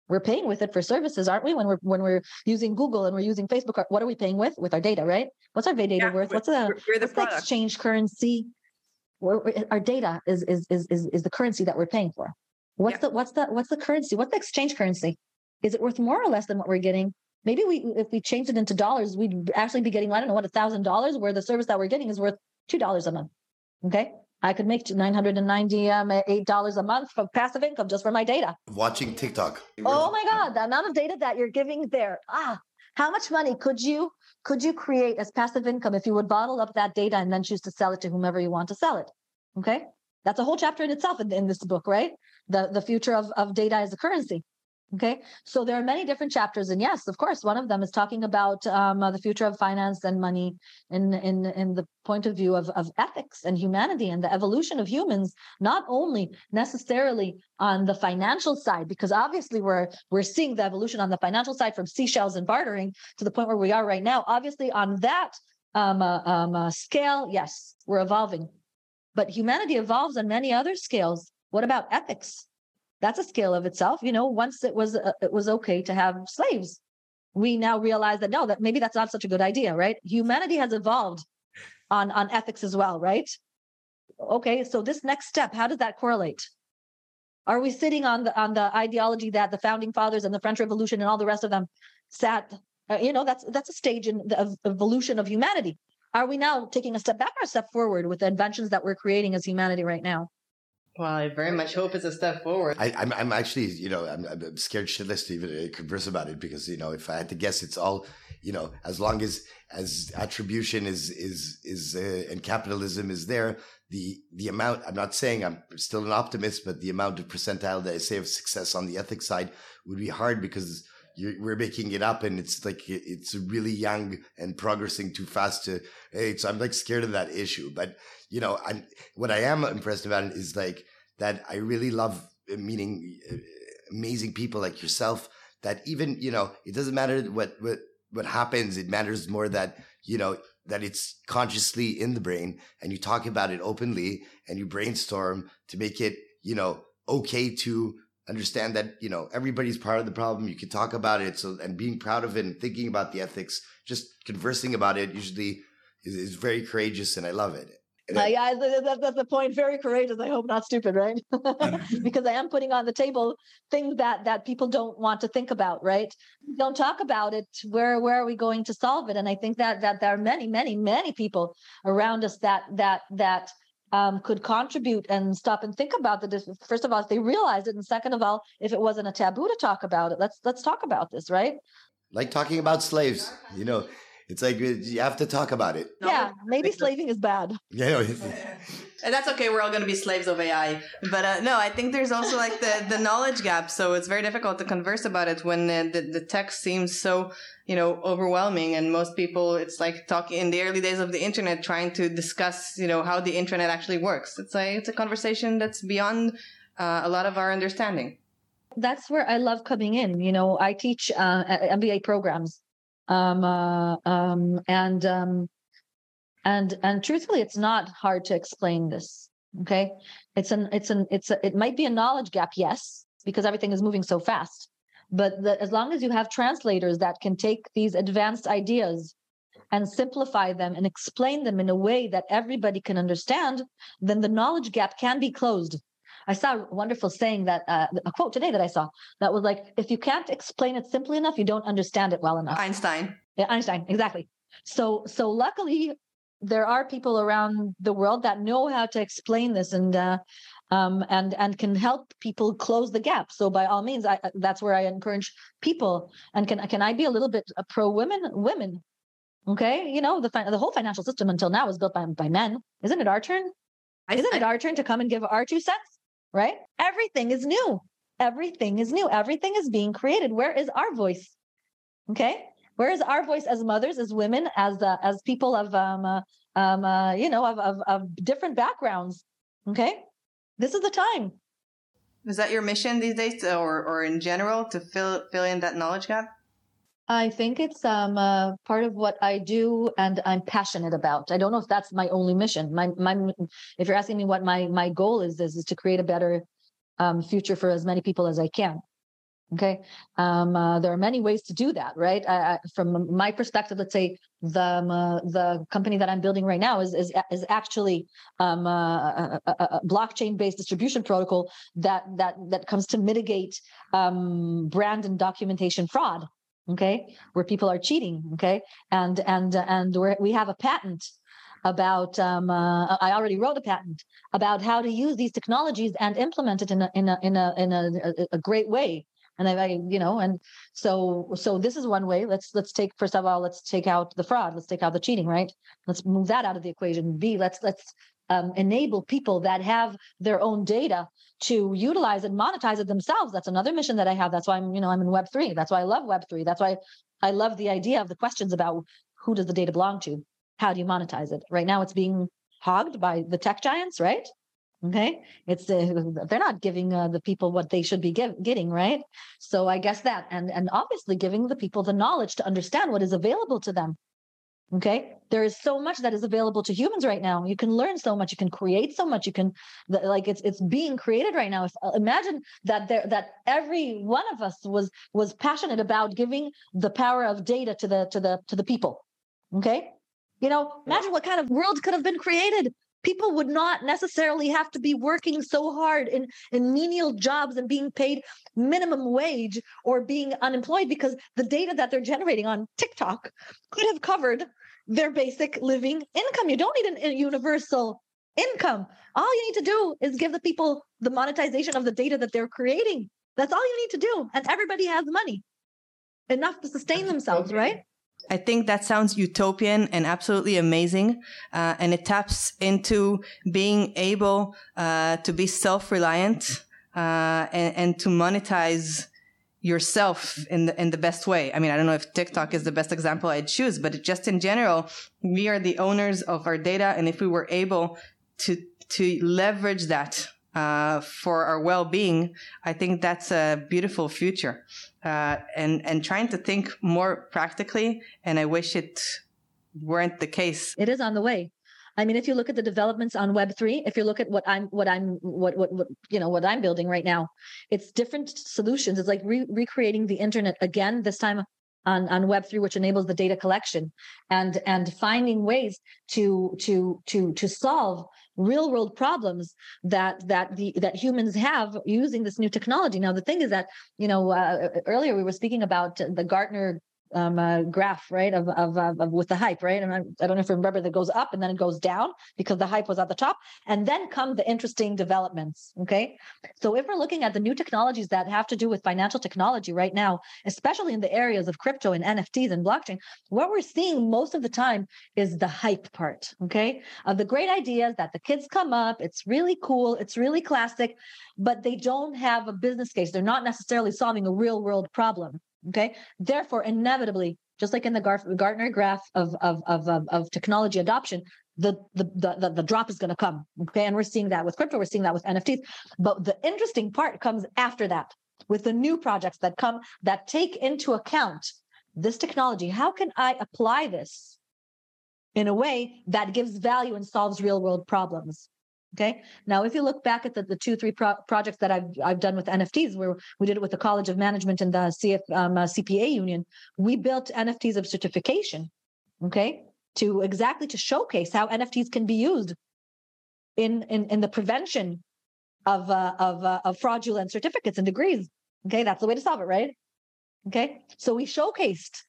we're paying with it for services, aren't we? When we're when we're using Google and we're using Facebook, what are we paying with? With our data, right? What's our data
Yeah,
worth? What's the,
the
what's the exchange currency? We're- our data is, is is is is the currency that we're paying for. What's
Yeah.
the what's the what's the currency? What's the exchange currency? Is it worth more or less than what we're getting? Maybe we if we changed it into dollars, we'd actually be getting I don't know what a thousand dollars, where the service that we're getting is worth two dollars a month. Okay, I could make nine hundred and ninety um, eight dollars a month from passive income just for my data.
Watching TikTok.
Oh my God, the amount of data that you're giving there. Ah, how much money could you could you create as passive income if you would bottle up that data and then choose to sell it to whomever you want to sell it? Okay. That's a whole chapter in itself in, in this book, right? The the future of, of data as a currency. Okay, so there are many different chapters, and yes, of course, one of them is talking about um, uh, the future of finance and money in in in the point of view of of ethics and humanity and the evolution of humans, not only necessarily on the financial side, because obviously we're we're seeing the evolution on the financial side from seashells and bartering to the point where we are right now. Obviously, on that um, uh, um, uh, scale, yes, we're evolving, but humanity evolves on many other scales. What about ethics? that's a skill of itself you know once it was uh, it was okay to have slaves. We now realize that no that maybe that's not such a good idea right? Humanity has evolved on on ethics as well right? Okay so this next step how does that correlate? Are we sitting on the on the ideology that the founding fathers and the french revolution and all the rest of them sat uh, you know that's that's a stage in the evolution of humanity. Are we now taking a step back or a step forward with the inventions that we're creating as humanity right now
well, I very much hope it's a step forward.
I, am I'm, I'm actually, you know, I'm, I'm scared shitless to even uh, converse about it because, you know, if I had to guess, it's all, you know, as long as as attribution is is is uh, and capitalism is there, the the amount. I'm not saying I'm still an optimist, but the amount of percentile that I say of success on the ethics side would be hard because you're, we're making it up and it's like it's really young and progressing too fast to hey so i'm like scared of that issue. But you know i'm what i am impressed about is like that i really love meeting uh, amazing people like yourself that even you know it doesn't matter what what what happens it matters more that you know that it's consciously in the brain and you talk about it openly and you brainstorm to make it you know okay to understand that you know everybody's part of the problem you can talk about it so and being proud of it and thinking about the ethics just conversing about it usually is, is very courageous and i love it
uh, yeah, that's the point. Very courageous. I hope not stupid, right? because I am putting on the table things that that people don't want to think about, right? Don't talk about it. Where where are we going to solve it? And I think that that there are many, many, many people around us that that that um, could contribute and stop and think about the first of all if they realize it and second of all if it wasn't a taboo to talk about it let's let's talk about this right?
Like talking about slaves you know it's like you have to talk about it.
Yeah maybe slaving is bad.
Yeah
and that's okay we're all going to be slaves of ai but uh, no i think there's also like the the knowledge gap. So it's very difficult to converse about it when uh, the, the text seems so you know overwhelming. And most people it's like talking in the early days of the internet trying to discuss you know how the internet actually works. It's a it's a conversation that's beyond uh, a lot of our understanding.
That's where i love coming in. You know i teach uh, mba programs um, uh, um, and um, and and truthfully it's not hard to explain this okay? It's an it's an it's a, it might be a knowledge gap yes because everything is moving so fast but the, as long as you have translators that can take these advanced ideas and simplify them and explain them in a way that everybody can understand then the knowledge gap can be closed I saw a wonderful saying that uh, a quote today that I saw that was like, if you can't explain it simply enough, you don't understand it well enough.
Einstein.
Yeah, Einstein, exactly. So, so luckily, there are people around the world that know how to explain this and uh, um, and and can help people close the gap. So by all means, I, that's where I encourage people. And can can I be a little bit uh, pro women? Women, okay? You know the the whole financial system until now was built by by men. Isn't it our turn? Isn't I, it our turn to come and give our two cents? Right? Everything is new. Everything is new. Everything is being created. Where is our voice? Okay where is our voice as mothers as women as uh, as people of um, uh, um uh, you know of, of of different backgrounds okay this is the time
is that your mission these days or or in general to fill fill in that knowledge gap
I think it's um, uh, part of what I do and I'm passionate about. I don't know if that's my only mission. My, my, if you're asking me what my, my goal is, is, is to create a better um, future for as many people as I can. Okay, um, uh, there are many ways to do that, right? I, I, from my perspective, let's say the um, uh, the company that I'm building right now is is, is actually um, uh, a, a, a blockchain based distribution protocol that that that comes to mitigate um, brand and documentation fraud. Okay, where people are cheating. Okay, and and and we we have a patent about um, uh, I already wrote a patent about how to use these technologies and implement it in a in a in a in a, a great way. And I, I, you know and so so this is one way. Let's let's take first of all let's take out the fraud. Let's take out the cheating right? Let's move that out of the equation. B let's let's um, enable people that have their own data to utilize and monetize it themselves. That's another mission that I have. That's why I'm, you know, I'm in Web three. That's why I love Web three. That's why I love the idea of the questions about who does the data belong to? How do you monetize it? Right now, it's being hogged by the tech giants, right? Okay, it's uh, they're not giving uh, the people what they should be give, getting, right? So I guess that, and and obviously giving the people the knowledge to understand what is available to them. Okay, there is so much that is available to humans right now. You can learn so much, you can create so much, you can like it's it's being created right now. If uh, imagine that there that every one of us was was passionate about giving the power of data to the to the to the people. Okay, you know, imagine what kind of world could have been created people would not necessarily have to be working so hard in, in menial jobs and being paid minimum wage or being unemployed because the data that they're generating on TikTok could have covered their basic living income. You don't need an, a universal income. All you need to do is give the people the monetization of the data that they're creating. That's all you need to do. And everybody has money enough to sustain themselves, right?
I think that sounds utopian and absolutely amazing. Uh, and it taps into being able uh, to be self reliant uh, and, and, to monetize yourself in the, in the best way. I mean, I don't know if TikTok is the best example I'd choose, but just in general, we are the owners of our data. And if we were able to, to leverage that uh, for our well-being, I think that's a beautiful future. Uh, and and trying to think more practically. And I wish it weren't the case.
It is on the way. I mean, if you look at the developments on Web three, if you look at what I'm, what I'm, what, what, what you know, what I'm building right now, it's different solutions. It's like re- recreating the internet again. This time on, on Web3, which enables the data collection and, and finding ways to, to, to, to solve real world problems that, that the, that humans have using this new technology. Now, the thing is that, you know, uh, earlier we were speaking about the Gartner um, uh, graph, right, of, of, of, of, with the hype, right? And I, I, don't know if you remember that goes up and then it goes down because the hype was at the top, and then come the interesting developments. Okay, so if we're looking at the new technologies that have to do with financial technology right now, especially in the areas of crypto and NFTs and blockchain, what we're seeing most of the time is the hype part. Okay, of the great ideas that the kids come up, it's really cool, it's really classic, but they don't have a business case. They're not necessarily solving a real world problem. Okay. Therefore, inevitably, just like in the Gartner graph of, of, of, of, of technology adoption, the, the, the, the drop is going to come. Okay. And we're seeing that with crypto, we're seeing that with NFTs. But the interesting part comes after that with the new projects that come that take into account this technology. How can I apply this in a way that gives value and solves real world problems? Okay. Now, if you look back at the, the two, three pro- projects that I've I've done with NFTs, where we did it with the College of Management and the CF, um, uh, CPA Union, we built NFTs of certification. Okay, to exactly to showcase how NFTs can be used in in, in the prevention of uh, of uh, of fraudulent certificates and degrees. Okay, that's the way to solve it, right? Okay, so we showcased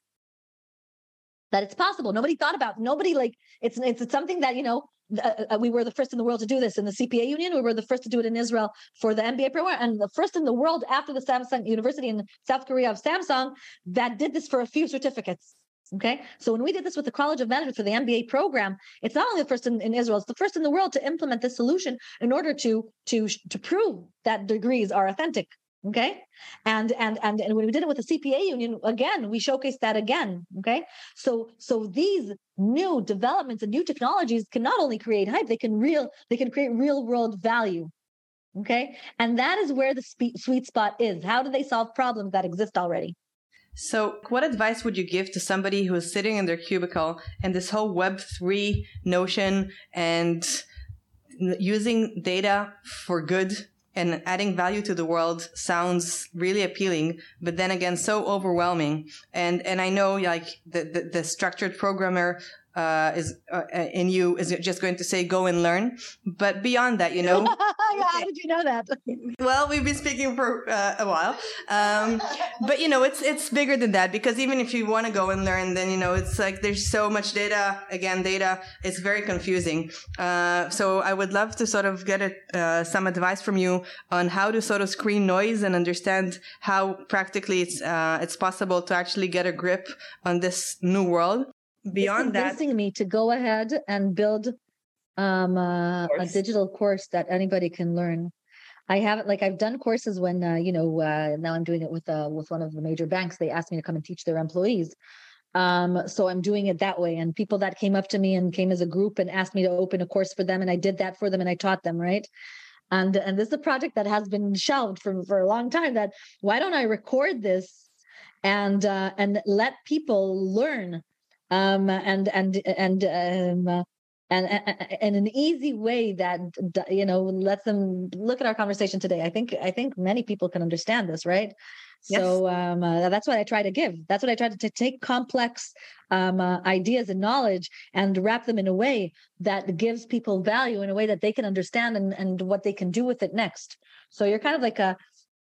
that it's possible. Nobody thought about. Nobody like it's it's, it's something that you know uh, uh, we were the first in the world to do this in the CPA Union. We were the first to do it in Israel for the MBA program, and the first in the world after the Samsung University in South Korea of Samsung that did this for a few certificates. Okay, so when we did this with the College of Management for the MBA program, it's not only the first in, in Israel; it's the first in the world to implement this solution in order to to to prove that degrees are authentic okay? And and and and when we did it with the cpa union again we showcased that again okay? So so these new developments and new technologies can not only create hype they can real they can create real world value okay? And that is where the spe- sweet spot is. How do they solve problems that exist already?
So, what advice would you give to somebody who is sitting in their cubicle and this whole Web3 notion and using data for good and adding value to the world sounds really appealing, but then again, so overwhelming. And, and I know like the, the, the structured programmer uh, is uh, in you is just going to say go and learn. But beyond that, you know,
how did you know that?
well, we've been speaking for uh, a while, um, but you know, it's it's bigger than that because even if you want to go and learn, then you know, it's like there's so much data. Again, data. It's very confusing. Uh, so I would love to sort of get a, uh, some advice from you on how to sort of screen noise and understand how practically it's uh, it's possible to actually get a grip on this new world beyond
that, asking me to go ahead and build um uh, a digital course that anybody can learn. I haven't like i've done courses when uh, you know uh, now i'm doing it with uh, with one of the major banks. They asked me to come and teach their employees. Um so i'm doing it that way. And people that came up to me and came as a group and asked me to open a course for them and i did that for them and i taught them right? And and this is a project that has been shelved for for a long time that why don't i record this and uh and let people learn um and and and um uh, and, and and an easy way that you know lets them look at our conversation today. I think i think many people can understand this right? Yes. so um uh, that's what i try to give. That's what i try to, to take complex um uh, ideas and knowledge and wrap them in a way that gives people value in a way that they can understand and and what they can do with it next. So you're kind of like a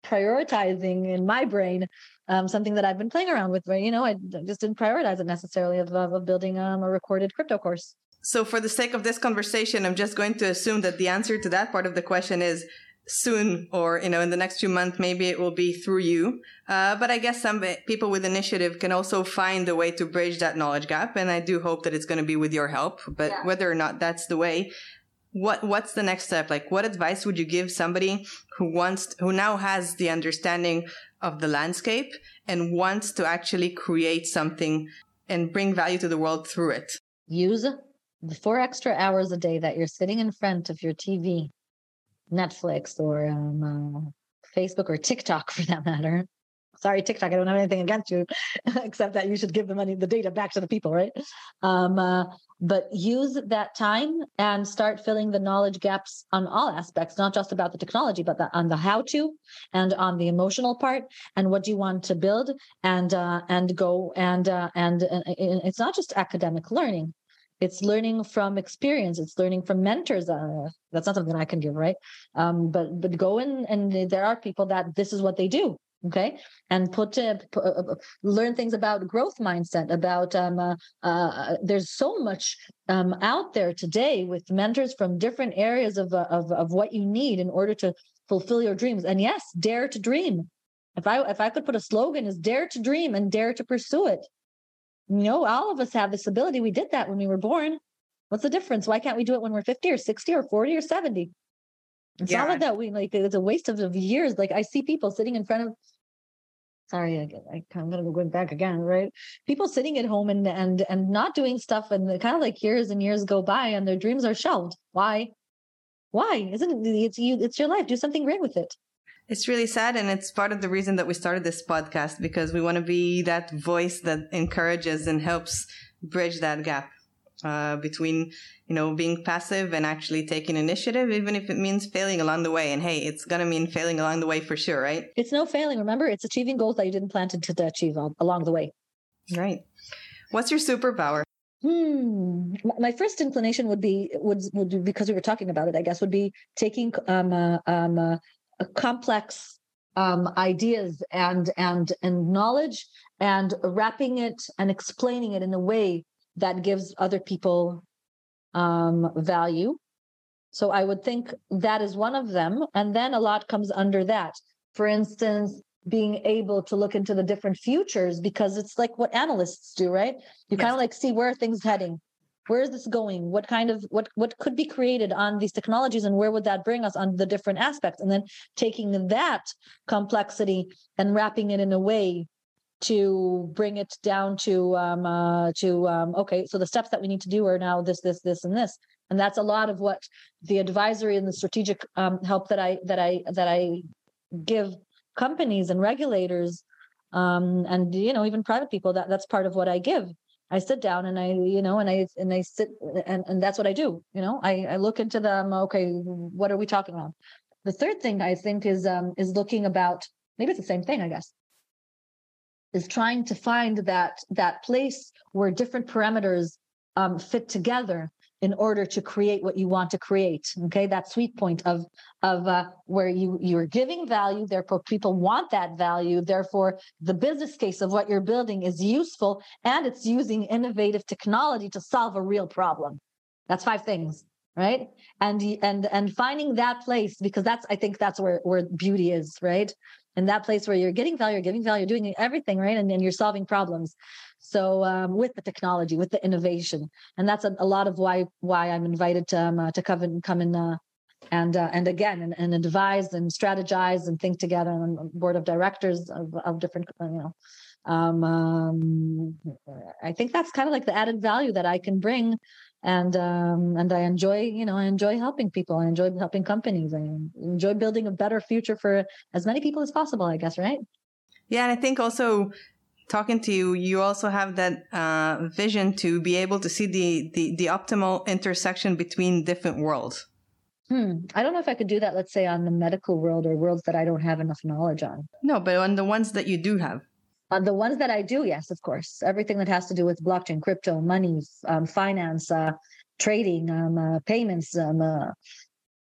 prioritizing in my brain um, something that I've been playing around with. Where you know, I just didn't prioritize it necessarily of, of, of building um, a recorded crypto course.
So, for the sake of this conversation, I'm just going to assume that the answer to that part of the question is soon, or you know, in the next few months, maybe it will be through you. Uh, but I guess some people with initiative can also find a way to bridge that knowledge gap, and I do hope that it's going to be with your help. But
Yeah.
whether or not that's the way, what what's the next step? Like, what advice would you give somebody who wants, who now has the understanding of the landscape and wants to actually create something and bring value to the world through it?
Use the four extra hours a day that you're sitting in front of your TV, Netflix, or um, uh, Facebook, or TikTok for that matter. Sorry, TikTok. I don't have anything against you, except that you should give the money, the data back to the people, right? Um, uh, but use that time and start filling the knowledge gaps on all aspects, not just about the technology, but the, on the how to and on the emotional part and what do you want to build and uh, and go and uh, and uh, it's not just academic learning it's learning from experience it's learning from mentors uh, that's not something i can give right um, but but go in and there are people that this is what they do okay? And put uh, p- uh, uh, learn things about growth mindset about um, uh, uh, there's so much um, out there today with mentors from different areas of, uh, of of what you need in order to fulfill your dreams. And yes dare to dream. If i if i could put a slogan is dare to dream and dare to pursue it. You know all of us have this ability. We did that when we were born. What's the difference? Why can't we do it when we're 50 or 60 or 40 or 70 it's
Yeah.
not like that we like it's a waste of, of years. Like i see people sitting in front of sorry I, I, i'm gonna go back again right? People sitting at home and and and not doing stuff and kind of like years and years go by and their dreams are shelved. Why? Why? Isn't it it's you it's your life. Do something great with it.
It's really sad, and it's part of the reason that we started this podcast because we want to be that voice that encourages and helps bridge that gap uh, between, you know, being passive and actually taking initiative, even if it means failing along the way. And hey, it's gonna mean failing along the way for sure, right?
it's no failing remember it's achieving goals that you didn't plan to, to achieve al- along the way
Right. What's your superpower?
Hmm. My first inclination would be would would be, because we were talking about it. I guess would be taking um uh, um uh, a complex um ideas and and and knowledge and wrapping it and explaining it in a way that gives other people um value. So I would think that is one of them, and then a lot comes under that. For instance, being able to look into the different futures because it's like what analysts do, right? You kind of like see where are things heading where is this going what kind of what what could be created on these technologies and where would that bring us on the different aspects and then taking that complexity and wrapping it in a way to bring it down to um uh to um okay so the steps that we need to do are now this this this and this and that's a lot of what the advisory and the strategic um help that i that i that i give companies and regulators um and you know even private people that that's part of what i give I sit down and I, you know, and I and I sit and and that's what I do. You know, I I look into them. Okay, what are we talking about? The third thing I think is um is looking about maybe it's the same thing. I guess is trying to find that that place where different parameters um, fit together in order to create what you want to create. Okay, that sweet point of of uh, where you you're giving value, therefore people want that value. Therefore, the business case of what you're building is useful, and it's using innovative technology to solve a real problem. That's five things, right? And and and finding that place because that's I think that's where where beauty is, right? And that place where you're getting value, you're giving value, you're doing everything, right? And, and you're solving problems. So um, with the technology, with the innovation, and that's a, a lot of why why I'm invited to um, uh, to come and come in uh, and uh, and again and, and advise and strategize and think together on board of directors of, of different uh, you know um, um, I think that's kind of like the added value that I can bring and um, and I enjoy you know I enjoy helping people I enjoy helping companies I enjoy building a better future for as many people as possible I guess right
Yeah, and I think also talking to you, you also have that uh, vision to be able to see the, the the optimal intersection between different worlds.
hmm. I don't know if I could do that let's say on the medical world or worlds that I don't have enough knowledge on
No, but on the ones that you do have.
On the ones that I do, yes, of course. Everything that has to do with blockchain, crypto, money, um, finance, uh, trading, um, uh, payments, um, uh,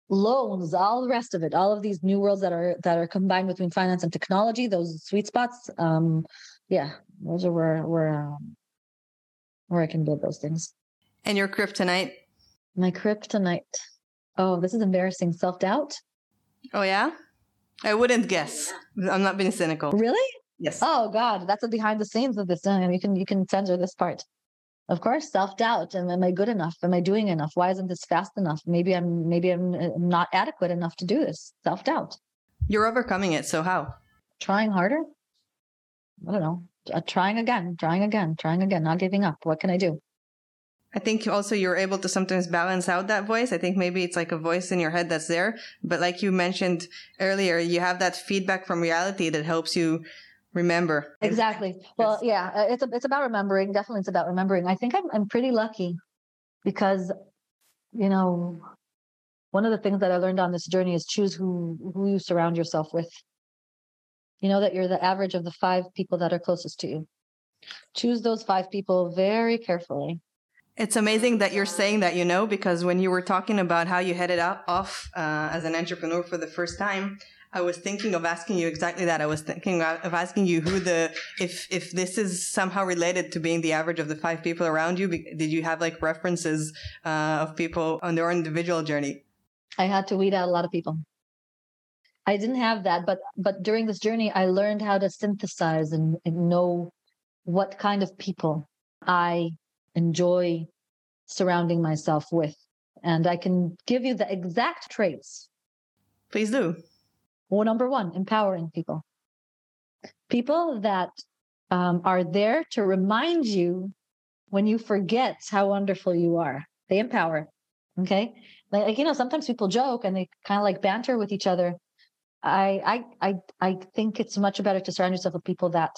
loans, all the rest of it. All of these new worlds that are that are combined between finance and technology. Those sweet spots. Um, yeah, those are where where um, where I can build those things.
And your kryptonite.
My kryptonite. Oh, this is embarrassing. Self doubt.
Oh yeah? I wouldn't guess. I'm not being cynical.
Really?
Yes.
Oh God, that's the behind the scenes of this. You can you can censor this part. Of course, self doubt. Am, am I good enough? Am I doing enough? Why isn't this fast enough? Maybe I'm maybe I'm uh, not adequate enough to do this. Self doubt.
You're overcoming it, so how?
Trying harder. I don't know. Uh, trying again. Trying again. Trying again. Not giving up. What can I do?
I think also you're able to sometimes balance out that voice. I think maybe it's like a voice in your head that's there. But like you mentioned earlier, you have that feedback from reality that helps you remember.
Exactly. Well, yeah, uh, it's it's about remembering. Definitely, it's about remembering. I think I'm I'm pretty lucky because, you know, one of the things that I learned on this journey is choose who who you surround yourself with. You know that you're the average of the five people that are closest to you. Choose those five people very carefully.
It's amazing that you're saying that, you know, because when you were talking about how you headed up off uh, as an entrepreneur for the first time, I was thinking of asking you exactly that. I was thinking of asking you who the if if this is somehow related to being the average of the five people around you. Did you have like references uh, of people on their individual journey?
I had to weed out a lot of people. I didn't have that, but but during this journey, I learned how to synthesize and, and know what kind of people I enjoy surrounding myself with, and I can give you the exact traits.
Please do.
Well, number one, empowering people. People that um, are there to remind you when you forget how wonderful you are. They empower. Okay. Like, like, you know, sometimes people joke and they kind of like banter with each other. I, I, I, I think it's much better to surround yourself with people that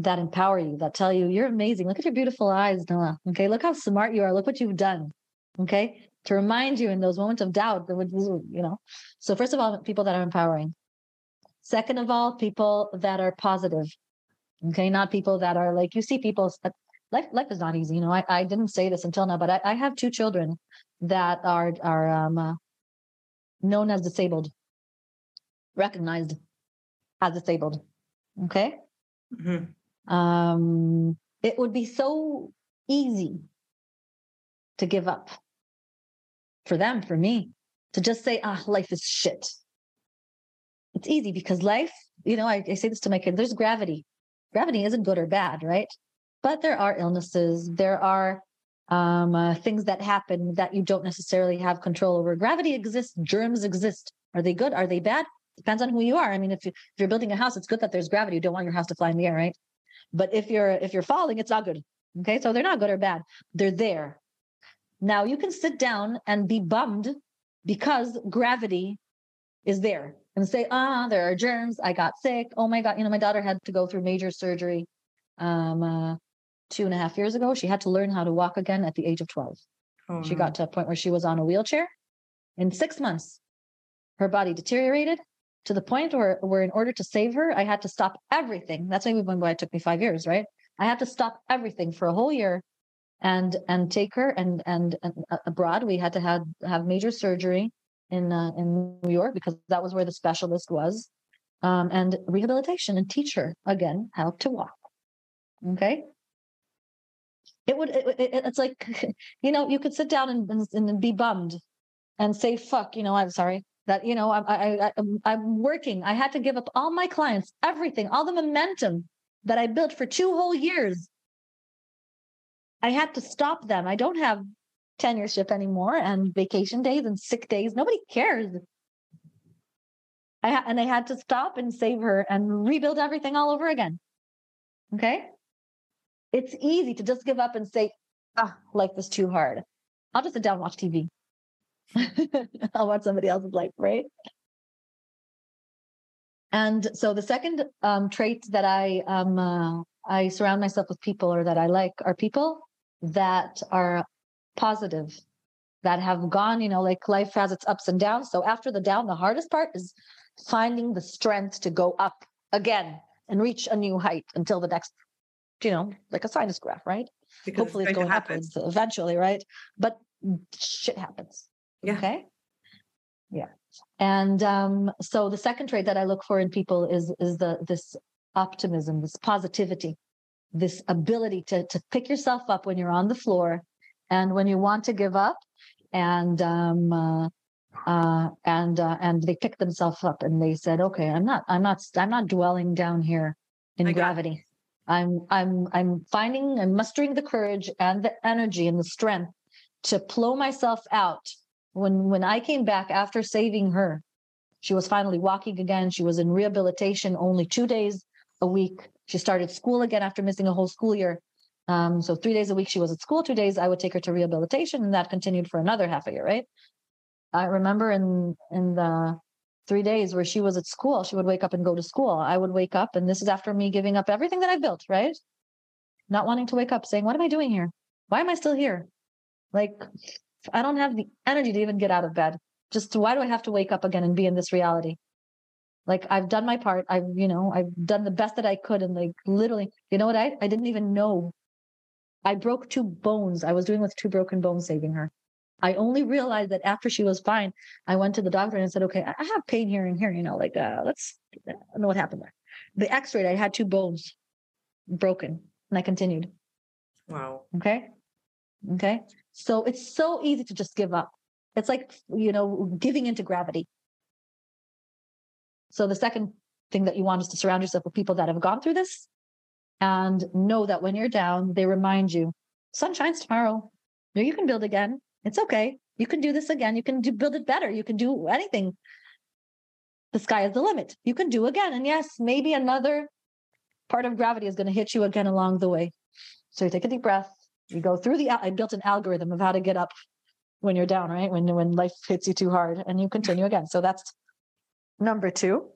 that empower you, that tell you you're amazing. Look at your beautiful eyes, Noah. Okay, look how smart you are. Look what you've done. Okay, to remind you in those moments of doubt you know. So first of all, people that are empowering. Second of all, people that are positive. Okay, not people that are like you see people. Life, life is not easy. You know, I, I didn't say this until now, but I, I have two children that are are um, uh, known as disabled, recognized as disabled. Okay,
hmm
um, it would be so easy to give up for them, for me, to just say, ah, life is shit. It's easy because life, you know, I, I say this to my kids there's gravity. Gravity isn't good or bad, right? But there are illnesses, there are um, uh, things that happen that you don't necessarily have control over. Gravity exists, germs exist. Are they good? Are they bad? Depends on who you are. I mean, if, you, if you're building a house, it's good that there's gravity. You don't want your house to fly in the air, right? But if you're if you're falling, it's not good. Okay, so they're not good or bad. They're there. Now you can sit down and be bummed because gravity is there and say, ah, there are germs. I got sick. Oh my god, you know, my daughter had to go through major surgery um, uh, two and a half years ago. She had to learn how to walk again at the age of twelve.
Oh,
She got to a point where she was on a wheelchair. In six months, her body deteriorated to the point where, where in order to save her, I had to stop everything. That's maybe why it took me five years, right? I had to stop everything for a whole year and and take her and and, and uh, abroad. We had to have have major surgery in uh, in New York because that was where the specialist was, um, and rehabilitation and teach her again how to walk. Okay. It would. It, it, it's like, you know, you could sit down and, and and be bummed, and say, "Fuck," you know. I'm sorry that you know. I, I I'm, I'm working. I had to give up all my clients, everything, all the momentum that I built for two whole years I had to stop them. I don't have tenureship anymore and vacation days and sick days. Nobody cares. I ha- and I had to stop and save her and rebuild everything all over again. Okay. It's easy to just give up and say, ah, life is too hard. I'll just sit down and watch TV. I'll watch somebody else's life, right? And so the second um, trait that I um, uh, I surround myself with people or that I like are people that are positive, that have gone, you know, like life has its ups and downs. So after the down, the hardest part is finding the strength to go up again and reach a new height until the next, you know, like a sinus graph, right?
Because
Hopefully it's
going
going
to happen.
upwards eventually, right? But shit happens.
Yeah.
Okay. Yeah. And um, so the second trait that I look for in people is is the this optimism, this positivity, this ability to to pick yourself up when you're on the floor and when you want to give up and um uh, uh and uh, and they pick themselves up and they said okay i'm not i'm not i'm not dwelling down here in
it.
gravity. I'm i'm i'm finding i'm mustering the courage and the energy and the strength to plow myself out. When when i came back after saving her she was finally walking again. She was in rehabilitation only two days a week. She started school again after missing a whole school year um, so three days a week she was at school, two days I would take her to rehabilitation, and that continued for another half a year, right? I remember in in the three days where she was at school, she would wake up and go to school. I would wake up, and this is after me giving up everything that I built, right? Not wanting to wake up, saying, What am I doing here? Why am I still here? Like, I don't have the energy to even get out of bed. Just why do I have to wake up again and be in this reality? Like I've done my part. I've, you know, I've done the best that I could. And like literally, you know what? I, I didn't even know I broke two bones. I was doing with two broken bones saving her. I only realized that after she was fine, I went to the doctor and said, okay, I have pain here and here, you know, like, uh, let's I don't know what happened there. The x-ray, I had two bones broken and I continued.
Wow.
Okay. Okay. So it's so easy to just give up. It's like, you know, giving into gravity. So the second thing that you want is to surround yourself with people that have gone through this and know that when you're down, they remind you, sun shines tomorrow. No, you can build again. It's okay. You can do this again. You can do build it better. You can do anything. The sky is the limit. You can do again. And yes, maybe another part of gravity is going to hit you again along the way. So you take a deep breath. You go through the. I built an algorithm of how to get up when you're down, right? When when life hits you too hard, and you continue again. So that's number two.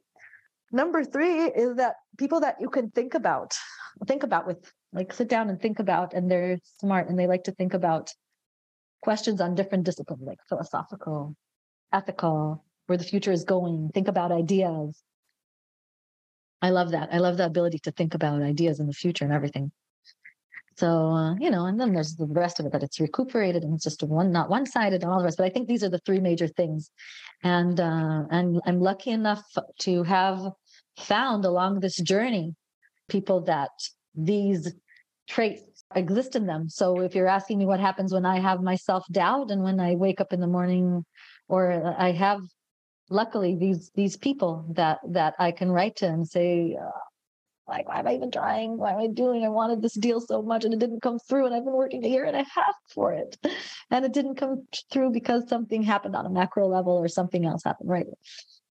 Number three is that people that you can think about, think about with, like sit down and think about, and they're smart and they like to think about questions on different disciplines, like philosophical, ethical, where the future is going. Think about ideas. I love that. I love the ability to think about ideas in the future and everything. So uh, you know, and then there's the rest of it that it's recuperated and it's just one, not one-sided, and all the rest. But I think these are the three major things, and uh, and I'm lucky enough to have found along this journey people that these traits exist in them. So if you're asking me what happens when I have my self doubt and when I wake up in the morning, or I have luckily these these people that that I can write to and say. Uh, like, why am I even trying? Why am I doing? I wanted this deal so much and it didn't come through. And I've been working a year and a half for it. And it didn't come through because something happened on a macro level or something else happened, right?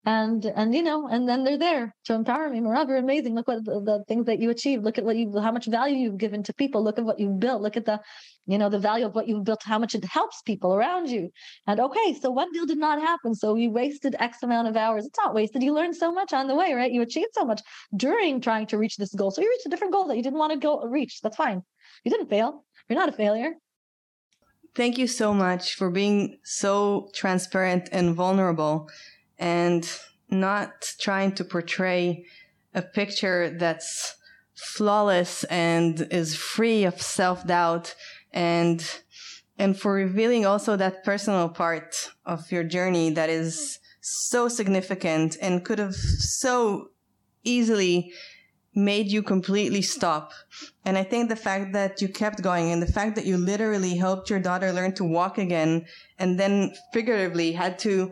And and you know, and then they're there to empower me. Merav, you're amazing. Look what the, the things that you achieved. Look at what you how much value you've given to people. Look at what you've built. Look at the, you know, the value of what you've built, how much it helps people around you. And okay, so one deal did not happen. So you wasted X amount of hours. It's not wasted. You learned so much on the way, right? You achieved so much during trying to reach this goal. So you reached a different goal that you didn't want to go reach. That's fine. You didn't fail. You're not a failure.
Thank you so much for being so transparent and vulnerable and not trying to portray a picture that's flawless and is free of self-doubt and and for revealing also that personal part of your journey that is so significant and could have so easily made you completely stop. And I think the fact that you kept going and the fact that you literally helped your daughter learn to walk again and then figuratively had to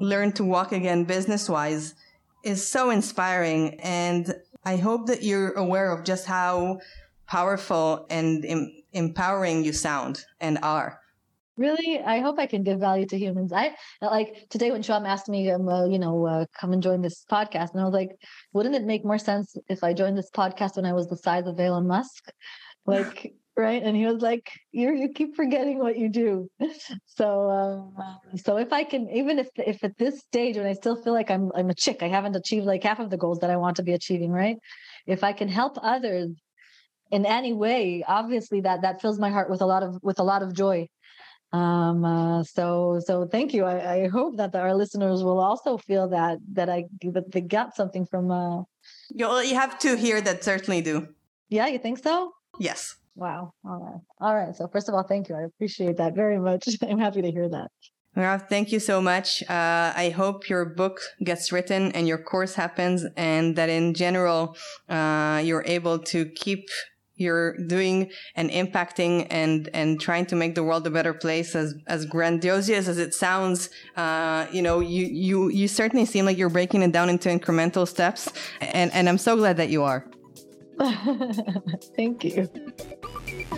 learn to walk again business wise is so inspiring. And I hope that you're aware of just how powerful and im- empowering you sound and are.
Really, I hope I can give value to humans. I like today when Sham asked me, um, uh, you know, uh, come and join this podcast, and I was like, wouldn't it make more sense if I joined this podcast when I was the size of Elon Musk, like, right? And he was like, you you keep forgetting what you do. So, um, so if I can, even if if at this stage when I still feel like I'm I'm a chick, I haven't achieved like half of the goals that I want to be achieving, right? If I can help others in any way, obviously that that fills my heart with a lot of with a lot of joy um uh, so so thank you I, I hope that the, our listeners will also feel that that i that they got something from uh
You, you have to hear that certainly do.
yeah you think so
Yes.
Wow. All right. All right. So first of all thank you. I appreciate that very much. I'm happy to hear that.
Well, thank you so much. Uh, I hope your book gets written and your course happens and that in general, uh, you're able to keep you're doing and impacting and and trying to make the world a better place as as grandiose as it sounds. Uh, you know you you you certainly seem like you're breaking it down into incremental steps and and i'm so glad that you are.
Thank you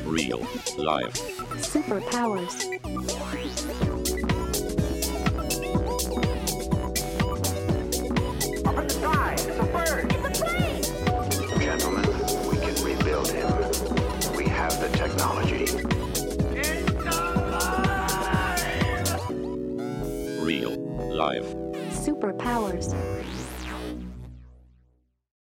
Real life.
Superpowers.
Up in the sky, it's a bird.
Gentlemen, we can rebuild him. We have the technology.
It's alive!
Real life.
Superpowers.